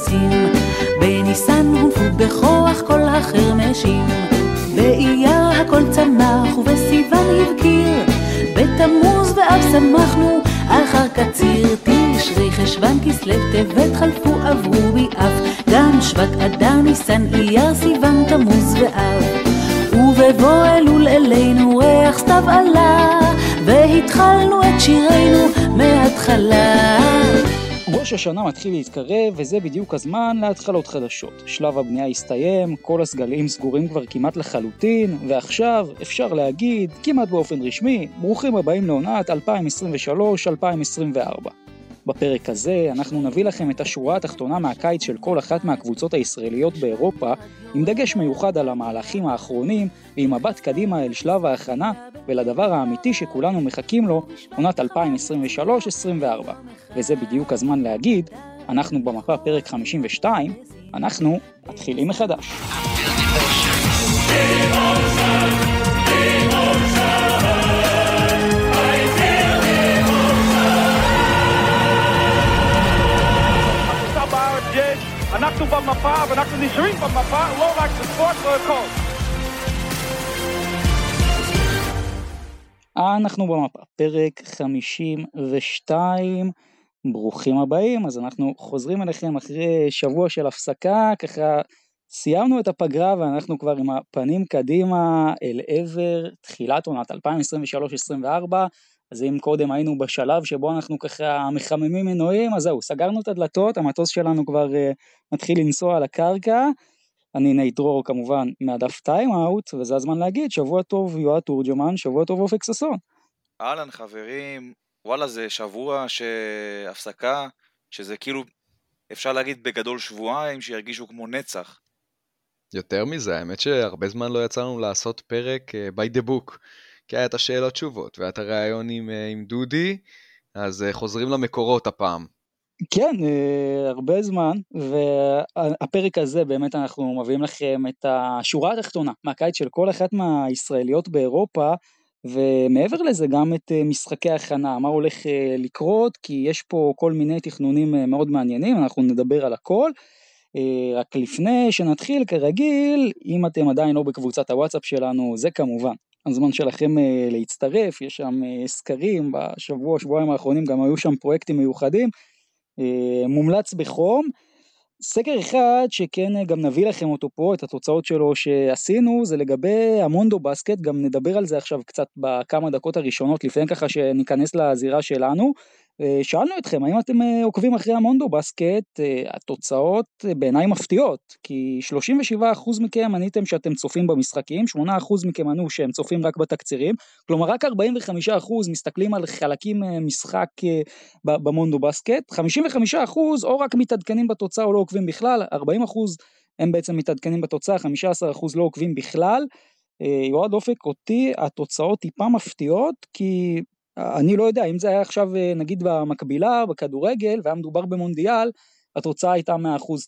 הפרדסים. בניסן הונפו בכוח כל החרמשים. באייר הכל צמח ובסיוון הבקיר. בתמוז ואב שמחנו על חר קציר. תשרי חשוון כסלו טבת חלפו עברו ביעף. גם שבט אדר ניסן אייר סיוון תמוז ואב. ובבוא אלול אלינו ריח סתיו עלה, והתחלנו את שירנו מההתחלה. ראש השנה מתחיל להתקרב, וזה בדיוק הזמן להתחלות חדשות. שלב הבנייה הסתיים, כל הסגלים סגורים כבר כמעט לחלוטין, ועכשיו אפשר להגיד, כמעט באופן רשמי, ברוכים הבאים לעונת 2023-2024. בפרק הזה אנחנו נביא לכם את השורה התחתונה מהקיץ של כל אחת מהקבוצות הישראליות באירופה, עם דגש מיוחד על המהלכים האחרונים ועם מבט קדימה אל שלב ההכנה ולדבר האמיתי שכולנו מחכים לו, עונת 2023-2024. וזה בדיוק הזמן להגיד, אנחנו במפה פרק 52, אנחנו מתחילים מחדש. אנחנו במפה ואנחנו נשארים במפה, לא רק בספורט, לא הכל. אנחנו במפה, פרק 52, ברוכים הבאים, אז אנחנו חוזרים אליכם אחרי שבוע של הפסקה, ככה סיימנו את הפגרה ואנחנו כבר עם הפנים קדימה אל עבר תחילת עונת 2023-2024, אז אם קודם היינו בשלב שבו אנחנו ככה מחממים מנועים, אז זהו, סגרנו את הדלתות, המטוס שלנו כבר אה, מתחיל לנסוע על הקרקע. אני נייט דרור כמובן מהדף Time Out, וזה הזמן להגיד, שבוע טוב יועד תורג'מן, שבוע טוב אופק ששון. אהלן חברים, וואלה זה שבוע שהפסקה, שזה כאילו, אפשר להגיד בגדול שבועיים שירגישו כמו נצח. יותר מזה, האמת שהרבה זמן לא יצא לנו לעשות פרק uh, by the book. כי היה את השאלות תשובות, והיה את הראיון עם, אה, עם דודי, אז אה, חוזרים למקורות הפעם. כן, אה, הרבה זמן, והפרק הזה באמת אנחנו מביאים לכם את השורה התחתונה מהקיץ של כל אחת מהישראליות באירופה, ומעבר לזה גם את משחקי ההכנה, מה הולך לקרות, כי יש פה כל מיני תכנונים מאוד מעניינים, אנחנו נדבר על הכל. רק לפני שנתחיל, כרגיל, אם אתם עדיין לא בקבוצת הוואטסאפ שלנו, זה כמובן הזמן שלכם אה, להצטרף, יש שם אה, סקרים, בשבוע, שבועיים האחרונים גם היו שם פרויקטים מיוחדים, אה, מומלץ בחום. סקר אחד שכן גם נביא לכם אותו פה, את התוצאות שלו שעשינו, זה לגבי המונדו בסקט, גם נדבר על זה עכשיו קצת בכמה דקות הראשונות, לפני ככה שניכנס לזירה שלנו. אה, שאלנו אתכם, האם אתם אה, עוקבים אחרי המונדו בסקט? אה, התוצאות בעיניי מפתיעות, כי 37% מכם עניתם שאתם צופים במשחקים, 8% מכם ענו שהם צופים רק בתקצירים, כלומר רק 45% מסתכלים על חלקים משחק במונדו בסקט, 55% או רק מתעדכנים בתוצאה או לא עוקבים בכלל, 40% הם בעצם מתעדכנים בתוצאה, 15% לא עוקבים בכלל. יועד אופק, אותי התוצאות טיפה מפתיעות, כי אני לא יודע, אם זה היה עכשיו אה, נגיד במקבילה, בכדורגל, והיה מדובר במונדיאל, התוצאה הייתה 100%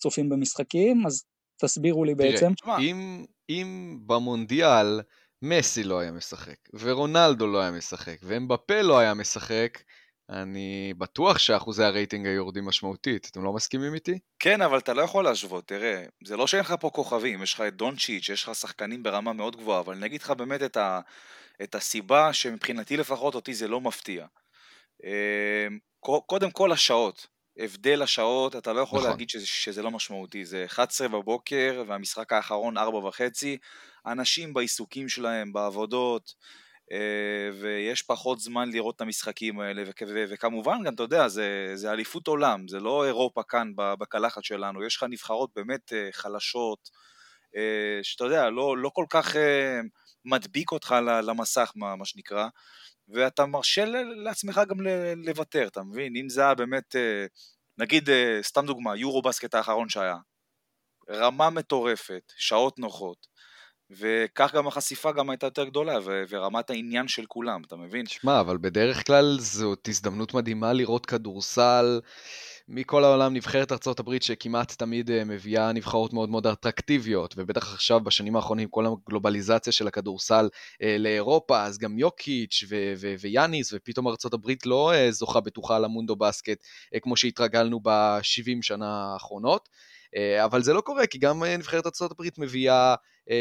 צופים במשחקים, אז תסבירו לי בעצם. תראה, אם, אם במונדיאל מסי לא היה משחק, ורונלדו לא היה משחק, ואמבפה לא היה משחק, אני בטוח שאחוזי הרייטינג היו יורדים משמעותית, אתם לא מסכימים איתי? כן, אבל אתה לא יכול להשוות, תראה, זה לא שאין לך פה כוכבים, יש לך את דונצ'יץ', יש לך שחקנים ברמה מאוד גבוהה, אבל אני אגיד לך באמת את ה... את הסיבה שמבחינתי לפחות אותי זה לא מפתיע. אמ, קודם כל השעות, הבדל השעות, אתה לא יכול נכון. להגיד שזה, שזה לא משמעותי, זה 11 בבוקר והמשחק האחרון 4 וחצי, אנשים בעיסוקים שלהם, בעבודות, אה, ויש פחות זמן לראות את המשחקים האלה, וכמובן גם, אתה יודע, זה, זה אליפות עולם, זה לא אירופה כאן בקלחת שלנו, יש לך נבחרות באמת אה, חלשות, אה, שאתה יודע, לא, לא כל כך מדביק אותך למסך, מה, מה שנקרא, ואתה מרשה לעצמך גם לוותר, אתה מבין? אם זה היה באמת, אה, נגיד, אה, סתם דוגמה, יורו בסקט האחרון שהיה, רמה מטורפת, שעות נוחות, וכך גם החשיפה גם הייתה יותר גדולה, ו- ורמת העניין של כולם, אתה מבין? שמע, אבל בדרך כלל זאת הזדמנות מדהימה לראות כדורסל מכל העולם נבחרת ארה"ב שכמעט תמיד אה, מביאה נבחרות מאוד מאוד אטרקטיביות, ובטח עכשיו בשנים האחרונים כל הגלובליזציה של הכדורסל אה, לאירופה, אז גם יוקיץ' ו- ו- ויאניס, ופתאום ארה"ב לא אה, זוכה בטוחה למונדו בסקט אה, כמו שהתרגלנו ב-70 שנה האחרונות. אה, אבל זה לא קורה, כי גם אה, נבחרת ארה"ב מביאה אה,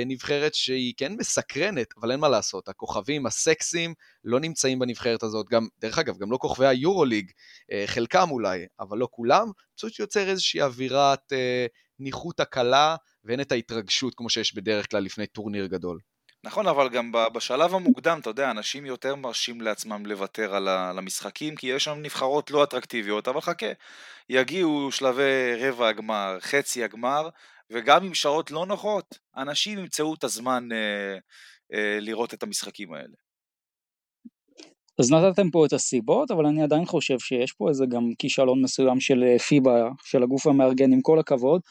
נבחרת שהיא כן מסקרנת, אבל אין מה לעשות, הכוכבים הסקסיים לא נמצאים בנבחרת הזאת, גם, דרך אגב, גם לא כוכבי היורוליג, חלקם אולי, אבל לא כולם, פשוט יוצר איזושהי אווירת ניחות הקלה, ואין את ההתרגשות כמו שיש בדרך כלל לפני טורניר גדול. נכון, אבל גם בשלב המוקדם, אתה יודע, אנשים יותר מרשים לעצמם לוותר על המשחקים, כי יש שם נבחרות לא אטרקטיביות, אבל חכה, יגיעו שלבי רבע הגמר, חצי הגמר, וגם עם שעות לא נוחות, אנשים ימצאו את הזמן אה, אה, לראות את המשחקים האלה. אז נתתם פה את הסיבות, אבל אני עדיין חושב שיש פה איזה גם כישלון מסוים של אה, פיבה, של הגוף המארגן, עם כל הכבוד,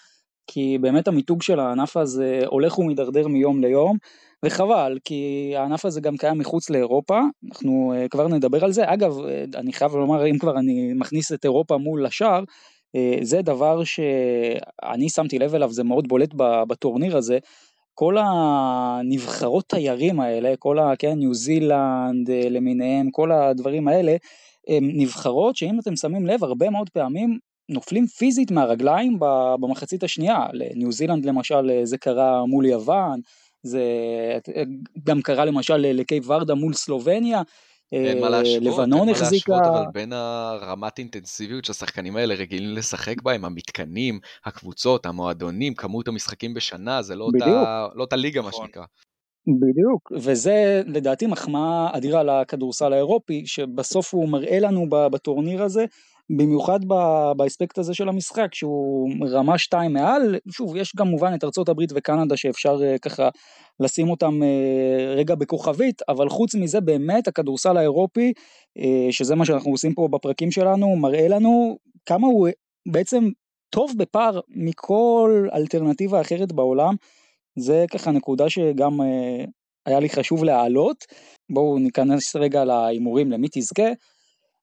כי באמת המיתוג של הענף הזה הולך ומידרדר מיום ליום, וחבל, כי הענף הזה גם קיים מחוץ לאירופה, אנחנו uh, כבר נדבר על זה. אגב, uh, אני חייב לומר, אם כבר אני מכניס את אירופה מול השאר, זה דבר שאני שמתי לב אליו, זה מאוד בולט בטורניר הזה. כל הנבחרות תיירים האלה, כל ה... כן, ניו זילנד למיניהם, כל הדברים האלה, הם נבחרות שאם אתם שמים לב, הרבה מאוד פעמים נופלים פיזית מהרגליים במחצית השנייה. לניו זילנד למשל זה קרה מול יוון, זה גם קרה למשל לקייב ורדה מול סלובניה. אין מה אה, להשוות, לבנון אין החזיקה... מה להשוות, אבל בין הרמת אינטנסיביות שהשחקנים האלה רגילים לשחק בהם, המתקנים, הקבוצות, המועדונים, כמות המשחקים בשנה, זה לא אותה, לא אותה ליגה מה נכון. שנקרא. בדיוק, וזה לדעתי מחמאה אדירה לכדורסל האירופי, שבסוף הוא מראה לנו בטורניר הזה במיוחד באספקט הזה של המשחק שהוא רמה 2 מעל, שוב יש גם מובן את ארצות הברית וקנדה שאפשר uh, ככה לשים אותם uh, רגע בכוכבית, אבל חוץ מזה באמת הכדורסל האירופי, uh, שזה מה שאנחנו עושים פה בפרקים שלנו, מראה לנו כמה הוא בעצם טוב בפער מכל אלטרנטיבה אחרת בעולם, זה ככה נקודה שגם היה לי חשוב להעלות, בואו ניכנס רגע להימורים למי תזכה.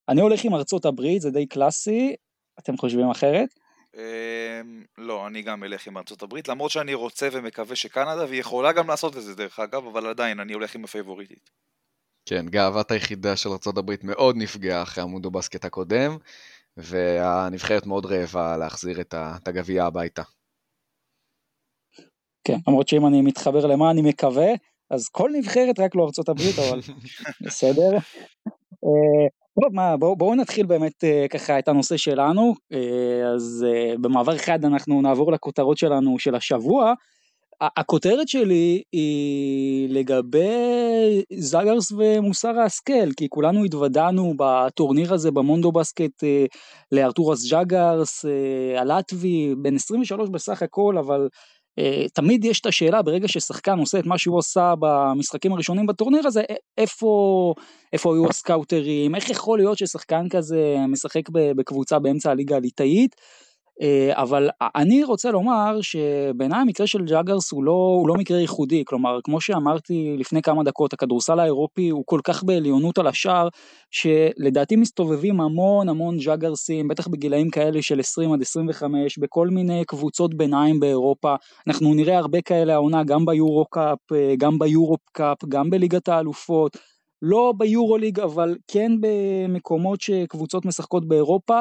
אני הולך עם ארצות הברית, זה די קלאסי, אתם חושבים אחרת? אמ, לא, אני גם אלך עם ארצות הברית, למרות שאני רוצה ומקווה שקנדה, והיא יכולה גם לעשות את זה דרך אגב, אבל עדיין אני הולך עם הפייבוריטית. כן, גאוות היחידה של ארצות הברית מאוד נפגעה אחרי המונדו בסקט הקודם, והנבחרת מאוד רעבה להחזיר את הגביע הביתה. כן, למרות שאם אני מתחבר למה אני מקווה, אז כל נבחרת רק לא ארצות הברית, אבל בסדר. אה, טוב, מה, בואו בוא נתחיל באמת uh, ככה את הנושא שלנו, uh, אז uh, במעבר אחד אנחנו נעבור לכותרות שלנו של השבוע. הכותרת שלי היא לגבי זאגרס ומוסר ההשכל, כי כולנו התוודענו בטורניר הזה במונדו בסקט uh, לארתורס ז'אגרס, uh, הלטבי, בן 23 בסך הכל, אבל אה, תמיד יש את השאלה ברגע ששחקן עושה את מה שהוא עושה במשחקים הראשונים בטורניר הזה, איפה, איפה היו הסקאוטרים, איך יכול להיות ששחקן כזה משחק בקבוצה באמצע הליגה הליטאית, אה, אבל אני רוצה לומר שבעיניי המקרה של ג'אגרס הוא לא, הוא לא מקרה ייחודי, כלומר כמו שאמרתי לפני כמה דקות, הכדורסל האירופי הוא כל כך בעליונות על השאר, שלדעתי מסתובבים המון המון ג'אגרסים, בטח בגילאים כאלה של 20 עד 25, בכל מיני קבוצות ביניים באירופה, אנחנו נראה הרבה כאלה העונה גם ביורו קאפ, אה, גם ביורופ קאפ, גם בליגת האלופות. לא ביורו ליג אבל כן במקומות שקבוצות משחקות באירופה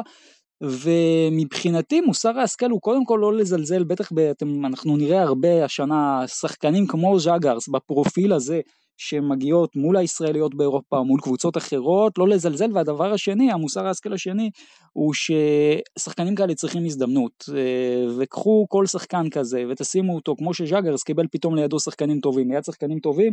ומבחינתי מוסר ההשכל הוא קודם כל לא לזלזל, בטח אתם, אנחנו נראה הרבה השנה שחקנים כמו ז'אגרס בפרופיל הזה שמגיעות מול הישראליות באירופה, מול קבוצות אחרות, לא לזלזל, והדבר השני, המוסר ההשכל השני, הוא ששחקנים כאלה צריכים הזדמנות, אה, וקחו כל שחקן כזה ותשימו אותו, כמו שז'אגרס קיבל פתאום לידו שחקנים טובים, ליד שחקנים טובים,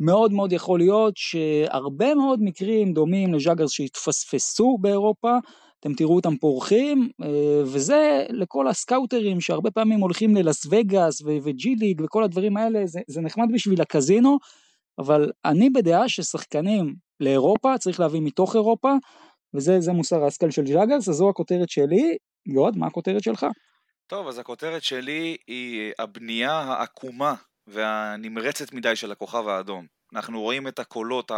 מאוד מאוד יכול להיות שהרבה מאוד מקרים דומים לז'אגרס שהתפספסו באירופה, אתם תראו אותם פורחים, אה, וזה לכל הסקאוטרים שהרבה פעמים הולכים ללאס וגאס וג'י ליג וכל הדברים האלה, זה, זה נחמד בשביל הקזינו, אבל אני בדעה ששחקנים לאירופה צריך להביא מתוך אירופה, וזה מוסר ההשכל של ג'אגרס, אז זו הכותרת שלי. יועד, מה הכותרת שלך? טוב, אז הכותרת שלי היא הבנייה העקומה והנמרצת מדי של הכוכב האדום. אנחנו רואים את הקולות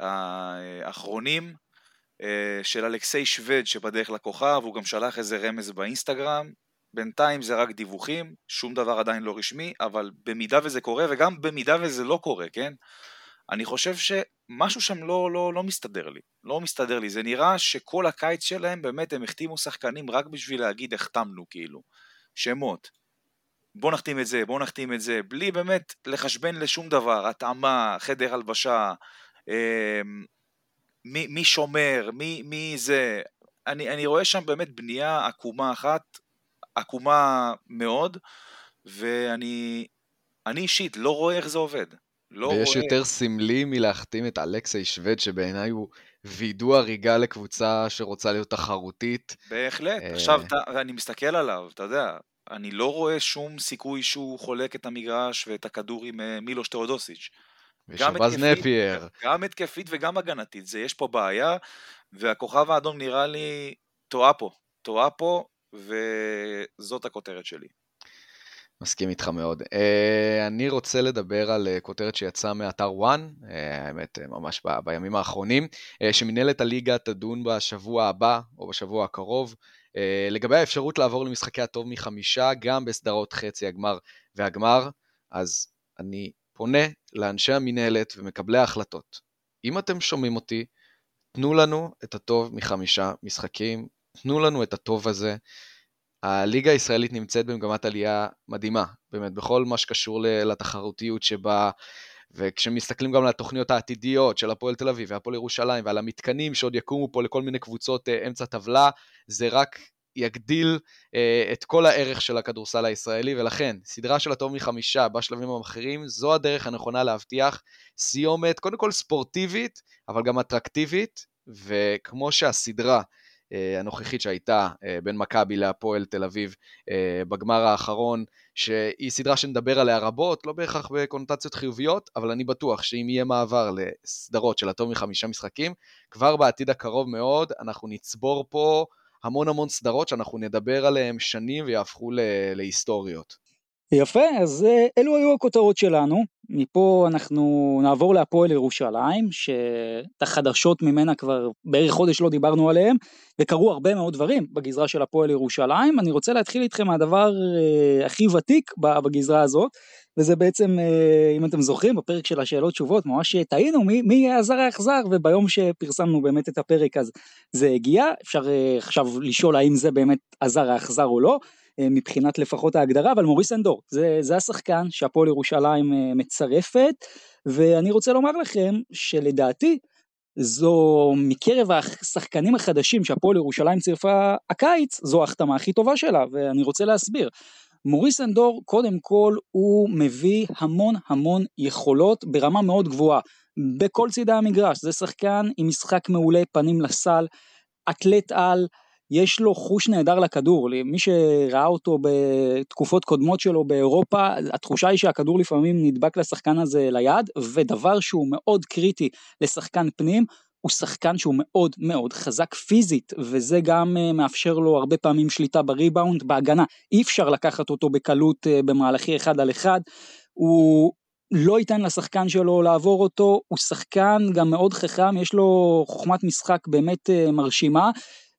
האחרונים אה, של אלכסיי שווד שבדרך לכוכב, הוא גם שלח איזה רמז באינסטגרם, בינתיים זה רק דיווחים, שום דבר עדיין לא רשמי, אבל במידה וזה קורה, וגם במידה וזה לא קורה, כן? אני חושב שמשהו שם לא, לא, לא מסתדר לי, לא מסתדר לי, זה נראה שכל הקיץ שלהם באמת הם החתימו שחקנים רק בשביל להגיד החתמנו כאילו, שמות, בוא נחתים את זה, בוא נחתים את זה, בלי באמת לחשבן לשום דבר, התאמה, חדר הלבשה, אה, מי, מי שומר, מי, מי זה, אני, אני רואה שם באמת בנייה עקומה אחת, עקומה מאוד, ואני אני אישית לא רואה איך זה עובד. לא ויש רואה... יותר סמלי מלהחתים את אלכסי שווד, שבעיניי הוא וידוא הריגה לקבוצה שרוצה להיות תחרותית. בהחלט. אה... עכשיו, אתה, אני מסתכל עליו, אתה יודע, אני לא רואה שום סיכוי שהוא חולק את המגרש ואת הכדור עם אה, מילוש תאודוסיץ'. ושבז נפייר. גם התקפית וגם הגנתית, זה יש פה בעיה, והכוכב האדום נראה לי טועה פה, טועה פה, וזאת הכותרת שלי. מסכים איתך מאוד. Uh, אני רוצה לדבר על uh, כותרת שיצאה מאתר וואן, uh, האמת ממש ב- בימים האחרונים, uh, שמנהלת הליגה תדון בשבוע הבא או בשבוע הקרוב, uh, לגבי האפשרות לעבור למשחקי הטוב מחמישה, גם בסדרות חצי הגמר והגמר, אז אני פונה לאנשי המנהלת ומקבלי ההחלטות. אם אתם שומעים אותי, תנו לנו את הטוב מחמישה משחקים, תנו לנו את הטוב הזה. הליגה הישראלית נמצאת במגמת עלייה מדהימה, באמת, בכל מה שקשור לתחרותיות שבה, וכשמסתכלים גם על התוכניות העתידיות של הפועל תל אביב והפועל ירושלים ועל המתקנים שעוד יקומו פה לכל מיני קבוצות אה, אמצע טבלה, זה רק יגדיל אה, את כל הערך של הכדורסל הישראלי, ולכן, סדרה של הטוב מחמישה בשלבים המאחרים, זו הדרך הנכונה להבטיח סיומת, קודם כל ספורטיבית, אבל גם אטרקטיבית, וכמו שהסדרה אה, הנוכחית שהייתה אה, בין מכבי להפועל תל אביב אה, בגמר האחרון, שהיא סדרה שנדבר עליה רבות, לא בהכרח בקונוטציות חיוביות, אבל אני בטוח שאם יהיה מעבר לסדרות של הטוב מחמישה משחקים, כבר בעתיד הקרוב מאוד אנחנו נצבור פה המון המון סדרות שאנחנו נדבר עליהן שנים ויהפכו להיסטוריות. יפה, אז אה, אלו היו הכותרות שלנו. מפה אנחנו נעבור להפועל ירושלים, שאת החדשות ממנה כבר בערך חודש לא דיברנו עליהם, וקרו הרבה מאוד דברים בגזרה של הפועל ירושלים. אני רוצה להתחיל איתכם מהדבר אה, הכי ותיק בגזרה הזאת, וזה בעצם, אה, אם אתם זוכרים, בפרק של השאלות תשובות, ממש טעינו מי, מי יהיה הזר האכזר, וביום שפרסמנו באמת את הפרק אז זה הגיע. אפשר עכשיו לשאול האם זה באמת הזר האכזר או לא. אה, מבחינת לפחות ההגדרה, אבל מוריס אנדור, זה, זה השחקן שהפועל ירושלים אה, מצרפת, ואני רוצה לומר לכם שלדעתי זו מקרב השחקנים החדשים שהפועל ירושלים צירפה הקיץ, זו ההחתמה הכי טובה שלה, ואני רוצה להסביר. מוריס אנדור, קודם כל, הוא מביא המון המון יכולות ברמה מאוד גבוהה, בכל צידי המגרש, זה שחקן עם משחק מעולה, פנים לסל, אתלט על, יש לו חוש נהדר לכדור, מי שראה אותו בתקופות קודמות שלו באירופה, התחושה היא שהכדור לפעמים נדבק לשחקן הזה ליד, ודבר שהוא מאוד קריטי לשחקן פנים, הוא שחקן שהוא מאוד מאוד חזק פיזית, וזה גם אה, מאפשר לו הרבה פעמים שליטה בריבאונד, בהגנה, אי אפשר לקחת אותו בקלות אה, במהלכי אחד על אחד, הוא לא ייתן לשחקן שלו לעבור אותו, הוא שחקן גם מאוד חכם, יש לו חוכמת משחק באמת אה, מרשימה.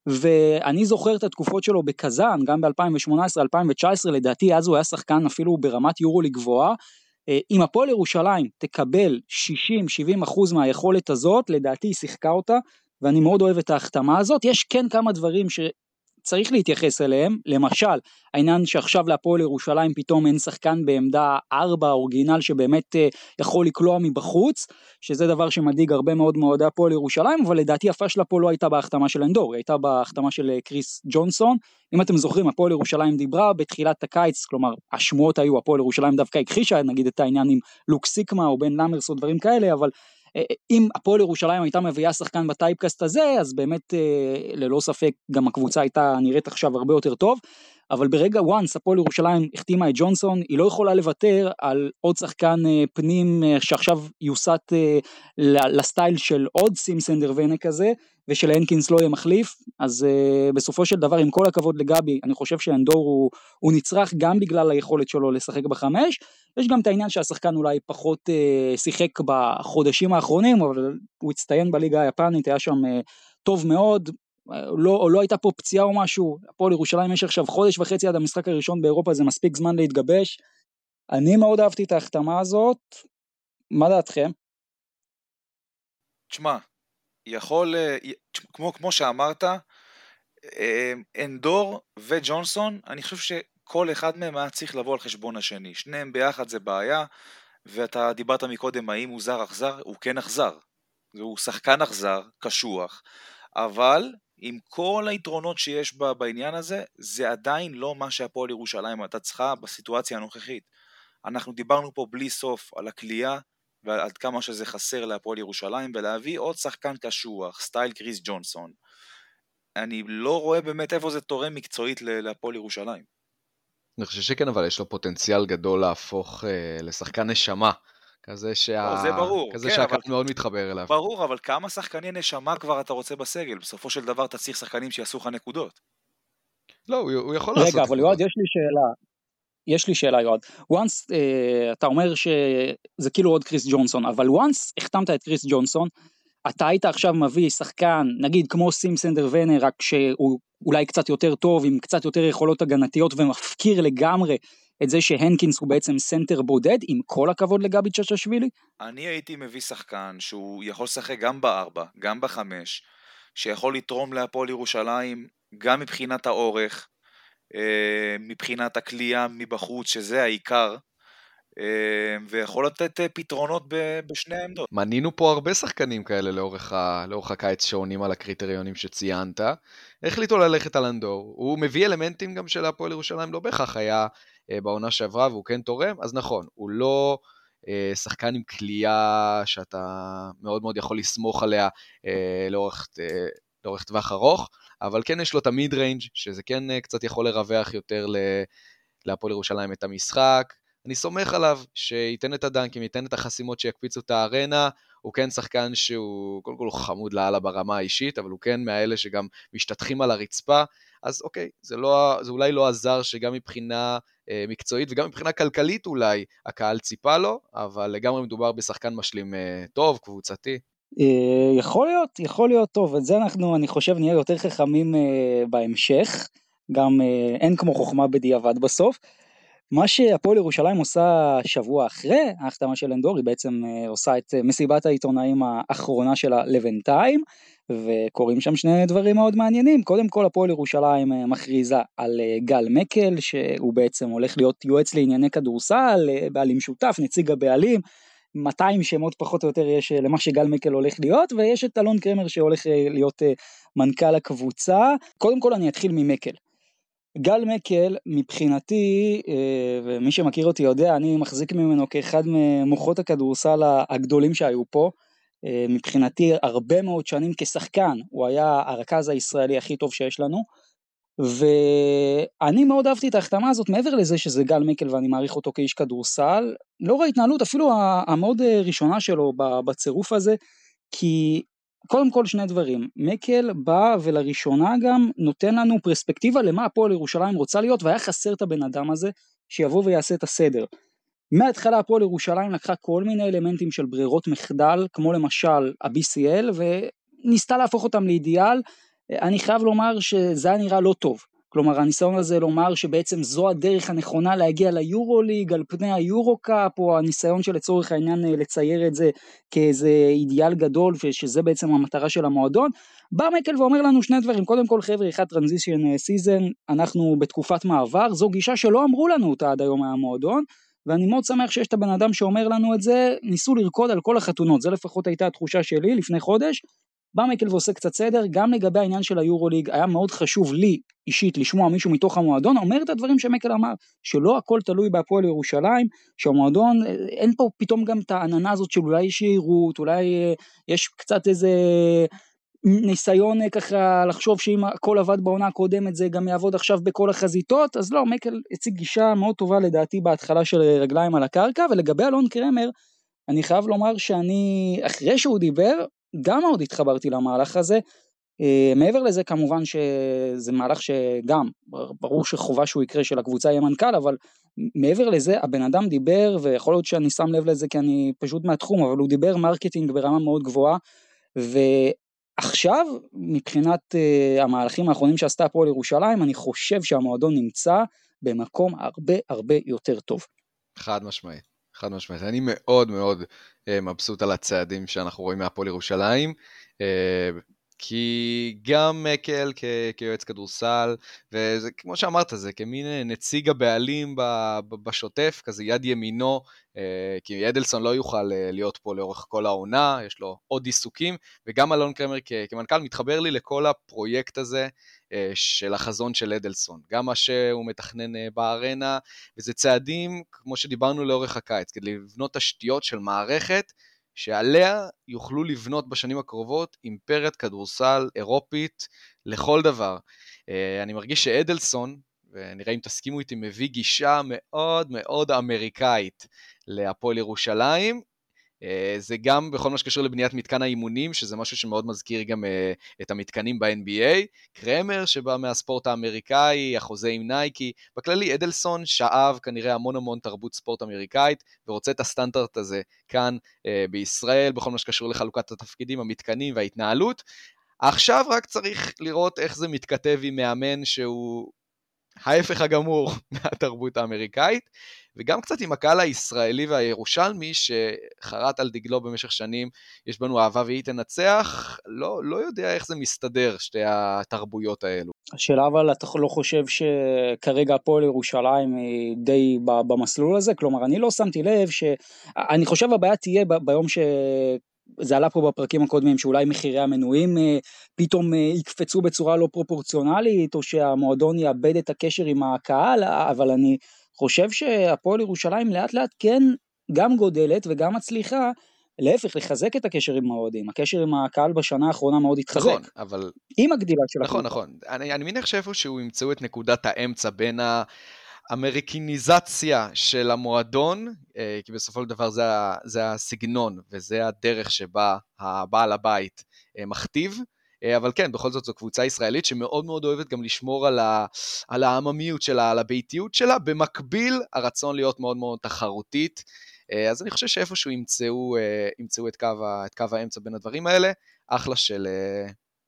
ואני זוכר את התקופות שלו בקזאן, גם ב-2018-2019, לדעתי אז הוא היה שחקן אפילו ברמת יורולי גבוהה. אה, אם הפועל ירושלים תקבל 60-70 אחוז מהיכולת הזאת, לדעתי היא שיחקה אותה, ואני מאוד אוהב את ההחתמה הזאת. יש כן כמה דברים ש... צריך להתייחס אליהם, למשל העניין שעכשיו להפועל ירושלים פתאום אין שחקן בעמדה 4 אורגינל שבאמת uh, יכול לקלוע מבחוץ, שזה דבר שמדאיג הרבה מאוד מאוהדי הפועל ירושלים, אבל לדעתי הפשלה פה לא הייתה בהחתמה של אנדור, היא הייתה בהחתמה של uh, קריס ג'ונסון. אם אתם זוכרים הפועל ירושלים דיברה בתחילת הקיץ, כלומר השמועות היו הפועל ירושלים דווקא הכחישה נגיד את העניין עם לוק סיקמה או בן למרס או דברים כאלה, אבל אה, אה, אם הפועל ירושלים הייתה מביאה שחקן בטייפקאסט הזה, אז באמת אה, ללא ספק גם הקבוצה הייתה נראית עכשיו הרבה יותר טוב. אבל ברגע once הפועל ירושלים החתימה את ג'ונסון, היא לא יכולה לוותר על עוד שחקן פנים שעכשיו יוסט לסטייל של עוד סימסנדר ונה כזה, ושלהנקינס לא יהיה מחליף, אז uh, בסופו של דבר עם כל הכבוד לגבי, אני חושב שאנדור הוא, הוא נצרך גם בגלל היכולת שלו לשחק בחמש, יש גם את העניין שהשחקן אולי פחות uh, שיחק בחודשים האחרונים, אבל הוא הצטיין בליגה היפנית, היה שם uh, טוב מאוד, לא, לא הייתה פה פציעה או משהו, הפועל ירושלים יש עכשיו חודש וחצי עד המשחק הראשון באירופה, זה מספיק זמן להתגבש. אני מאוד אהבתי את ההחתמה הזאת, מה דעתכם? תשמע, יכול, אה, כמו, כמו שאמרת, אה, אנדור וג'ונסון, אני חושב שכל אחד מהם היה צריך לבוא על חשבון השני. שניהם ביחד זה בעיה, ואתה דיברת מקודם האם הוא זר אכזר, הוא כן אכזר. הוא שחקן אכזר, קשוח, אבל עם כל היתרונות שיש בה בעניין הזה, זה עדיין לא מה שהפועל ירושלים הייתה צריכה בסיטואציה הנוכחית. אנחנו דיברנו פה בלי סוף על הכלייה ועד כמה שזה חסר להפועל ירושלים, ולהביא עוד שחקן קשוח, סטייל קריס ג'ונסון. אני לא רואה באמת איפה זה תורם מקצועית להפועל ירושלים. אני חושב שכן, אבל יש לו פוטנציאל גדול להפוך אה, לשחקן נשמה. כזה, שה... לא, זה ברור, כזה כן, שהקהל אבל... מאוד מתחבר אליו. ברור, אבל כמה שחקני נשמה כבר אתה רוצה בסגל? בסופו של דבר אתה צריך שחקנים שיעשו לך נקודות. לא, הוא, הוא יכול רגע, לעשות... רגע, אבל יועד, יש לי שאלה. יש לי שאלה יועד, once uh, אתה אומר שזה כאילו עוד קריס ג'ונסון, אבל once החתמת את קריס ג'ונסון, אתה היית עכשיו מביא שחקן, נגיד כמו סימסנדר ונר, רק שהוא אולי קצת יותר טוב, עם קצת יותר יכולות הגנתיות ומפקיר לגמרי את זה שהנקינס הוא בעצם סנטר בודד, עם כל הכבוד לגבי צ'צ'שווילי? אני הייתי מביא שחקן שהוא יכול לשחק גם בארבע, גם בחמש, שיכול לתרום להפועל ירושלים גם מבחינת האורך, מבחינת הקליעה מבחוץ, שזה העיקר, אה, ויכול לתת אה, פתרונות בשני העמדות. מנינו פה הרבה שחקנים כאלה לאורך, ה... לאורך הקיץ שעונים על הקריטריונים שציינת. החליטו ללכת על אנדור. הוא מביא אלמנטים גם של הפועל ירושלים, לא בהכרח היה בעונה שעברה והוא כן תורם, אז נכון, הוא לא... שחקן עם קליעה שאתה מאוד מאוד יכול לסמוך עליה לאורך, לאורך טווח ארוך, אבל כן יש לו את ה mid-range, שזה כן אה, קצת יכול לרווח יותר להפועל ירושלים את המשחק. אני סומך עליו שייתן את הדנקים, ייתן את החסימות שיקפיצו את הארנה. הוא כן שחקן שהוא, קודם כל הוא חמוד לאללה ברמה האישית, אבל הוא כן מהאלה שגם משתטחים על הרצפה. אז אוקיי, זה, לא, זה אולי לא עזר שגם מבחינה אה, מקצועית וגם מבחינה כלכלית אולי הקהל ציפה לו, אבל לגמרי מדובר בשחקן משלים אה, טוב, קבוצתי. אה, יכול להיות, יכול להיות טוב, את זה אנחנו, אני חושב, נהיה יותר חכמים אה, בהמשך, גם אה, אין כמו חוכמה בדיעבד בסוף. מה שהפועל ירושלים עושה שבוע אחרי ההחתמה של אנדור, היא בעצם עושה את מסיבת העיתונאים האחרונה שלה לבינתיים, וקורים שם שני דברים מאוד מעניינים. קודם כל הפועל ירושלים מכריזה על גל מקל, שהוא בעצם הולך להיות יועץ לענייני כדורסל, בעלים שותף, נציג הבעלים. 200 שמות פחות או יותר יש אה, למה שגל מקל הולך להיות, ויש את אלון קרמר שהולך אה, להיות אה, מנכ"ל הקבוצה. קודם כל אני אתחיל ממקל. גל מקל מבחינתי, ומי שמכיר אותי יודע, אני מחזיק ממנו כאחד ממוחות הכדורסל הגדולים שהיו פה. מבחינתי הרבה מאוד שנים כשחקן, הוא היה הרכז הישראלי הכי טוב שיש לנו. ואני מאוד אהבתי את ההחתמה הזאת, מעבר לזה שזה גל מקל ואני מעריך אותו כאיש כדורסל, לאור ההתנהלות אפילו המאוד אה, ראשונה שלו בצירוף הזה, כי קודם כל שני דברים, מקל בא ולראשונה גם נותן לנו פרספקטיבה למה הפועל ירושלים רוצה להיות, והיה חסר את הבן אדם הזה שיבוא ויעשה את הסדר. מההתחלה הפועל ירושלים לקחה כל מיני אלמנטים של ברירות מחדל, כמו למשל ה-BCL, וניסתה להפוך אותם לאידיאל, אני חייב לומר שזה היה נראה לא טוב. כלומר הניסיון הזה לומר שבעצם זו הדרך הנכונה להגיע ליורוליג על פני היורו-קאפ או הניסיון שלצורך העניין אה, לצייר את זה כאיזה אידיאל גדול ושזה בעצם המטרה של המועדון. בא מקל ואומר לנו שני דברים קודם כל חבר'ה אחד transition season אנחנו בתקופת מעבר זו גישה שלא אמרו לנו אותה עד היום מהמועדון ואני מאוד שמח שיש את הבן אדם שאומר לנו את זה ניסו לרקוד על כל החתונות זה לפחות הייתה התחושה שלי לפני חודש בא מייקל ועושה קצת סדר, גם לגבי העניין של היורוליג, היה מאוד חשוב לי אישית לשמוע מישהו מתוך המועדון, אומר את הדברים שמייקל אמר, שלא הכל תלוי בהפועל ירושלים, שהמועדון, אין פה פתאום גם את העננה הזאת של אולי יש יהירות, אולי אה, יש קצת איזה ניסיון אה, ככה לחשוב שאם הכל עבד בעונה הקודמת זה גם יעבוד עכשיו בכל החזיתות, אז לא, מייקל הציג גישה מאוד טובה לדעתי בהתחלה של רגליים על הקרקע, ולגבי אלון קרמר, אני חייב לומר שאני, אחרי שהוא דיבר, גם מאוד התחברתי למהלך הזה. אה, מעבר לזה כמובן שזה מהלך שגם ברור שחובה שהוא יקרה של הקבוצה יהיה מנכ"ל אבל מעבר לזה הבן אדם דיבר ויכול להיות שאני שם לב לזה כי אני פשוט מהתחום אבל הוא דיבר marketing ברמה מאוד גבוהה עכשיו, מבחינת uh, המהלכים האחרונים שעשתה הפועל ירושלים, אני חושב שהמועדון נמצא במקום הרבה הרבה יותר טוב. חד משמעית, חד משמעית. אני מאוד מאוד uh, מבסוט על הצעדים שאנחנו רואים מהפועל ירושלים. כי גם מקל כ- כיועץ כדורסל, וזה כמו שאמרת, זה כמין נציג הבעלים ב- ב- בשוטף, כזה יד ימינו, אה, כי אדלסון לא יוכל אה, להיות פה לאורך כל העונה, יש לו עוד עיסוקים, וגם אלון קרמר כ- כמנכ"ל מתחבר לי לכל הפרויקט הזה אה, של החזון של אדלסון, גם מה שהוא מתכנן בארנה, וזה צעדים, כמו שדיברנו לאורך הקיץ, כדי לבנות תשתיות של מערכת, שעליה יוכלו לבנות בשנים הקרובות אימפריית כדורסל אירופית לכל דבר. אה, אני מרגיש שאדלסון, ונראה אם תסכימו איתי, מביא גישה מאוד מאוד אמריקאית להפועל ירושלים, זה גם בכל מה שקשור לבניית מתקן האימונים, שזה משהו שמאוד מזכיר גם אה, את המתקנים ב-NBA. קרמר שבא מהספורט האמריקאי, החוזה עם נייקי. בכללי, אדלסון שאב כנראה המון המון תרבות ספורט אמריקאית, ורוצה את הסטנדרט הזה כאן אה, בישראל, בכל מה שקשור לחלוקת התפקידים, המתקנים וההתנהלות. עכשיו רק צריך לראות איך זה מתכתב עם מאמן שהוא ההפך הגמור מהתרבות האמריקאית, וגם קצת עם הקהל הישראלי והירושלמי שחרט על דגלו במשך שנים, יש בנו אהבה והיא תנצח, לא, לא יודע איך זה מסתדר, שתי התרבויות האלו. השאלה אבל אתה לא חושב שכרגע הפועל ירושלים היא די במסלול הזה? כלומר, אני לא שמתי לב ש... אני חושב הבעיה תהיה ביום ש... זה עלה פה בפרקים הקודמים שאולי מחירי המנויים אה, פתאום אה, יקפצו בצורה לא פרופורציונלית או שהמועדון יאבד את הקשר עם הקהל אבל אני חושב שהפועל ירושלים לאט לאט כן גם גודלת וגם מצליחה להפך, לחזק את הקשר עם האוהדים. הקשר עם הקהל בשנה האחרונה מאוד התחזק. נכון, אבל... עם הגדילה של נכון, הקבוצה. נכון, נכון. אני, אני מניח שאיפשהו ימצאו את נקודת האמצע בין האמריקניזציה של המועדון, אה, כי בסופו של דבר זה, זה הסגנון וזה הדרך שבה הבעל הבית אה, מכתיב. אה, אבל כן, בכל זאת זו קבוצה ישראלית שמאוד מאוד אוהבת גם לשמור על, ה, על העממיות שלה, על הביתיות שלה, במקביל הרצון להיות מאוד מאוד תחרותית. אז אני חושב שאיפשהו ימצאו, ימצאו את, קו, את קו האמצע בין הדברים האלה, אחלה של,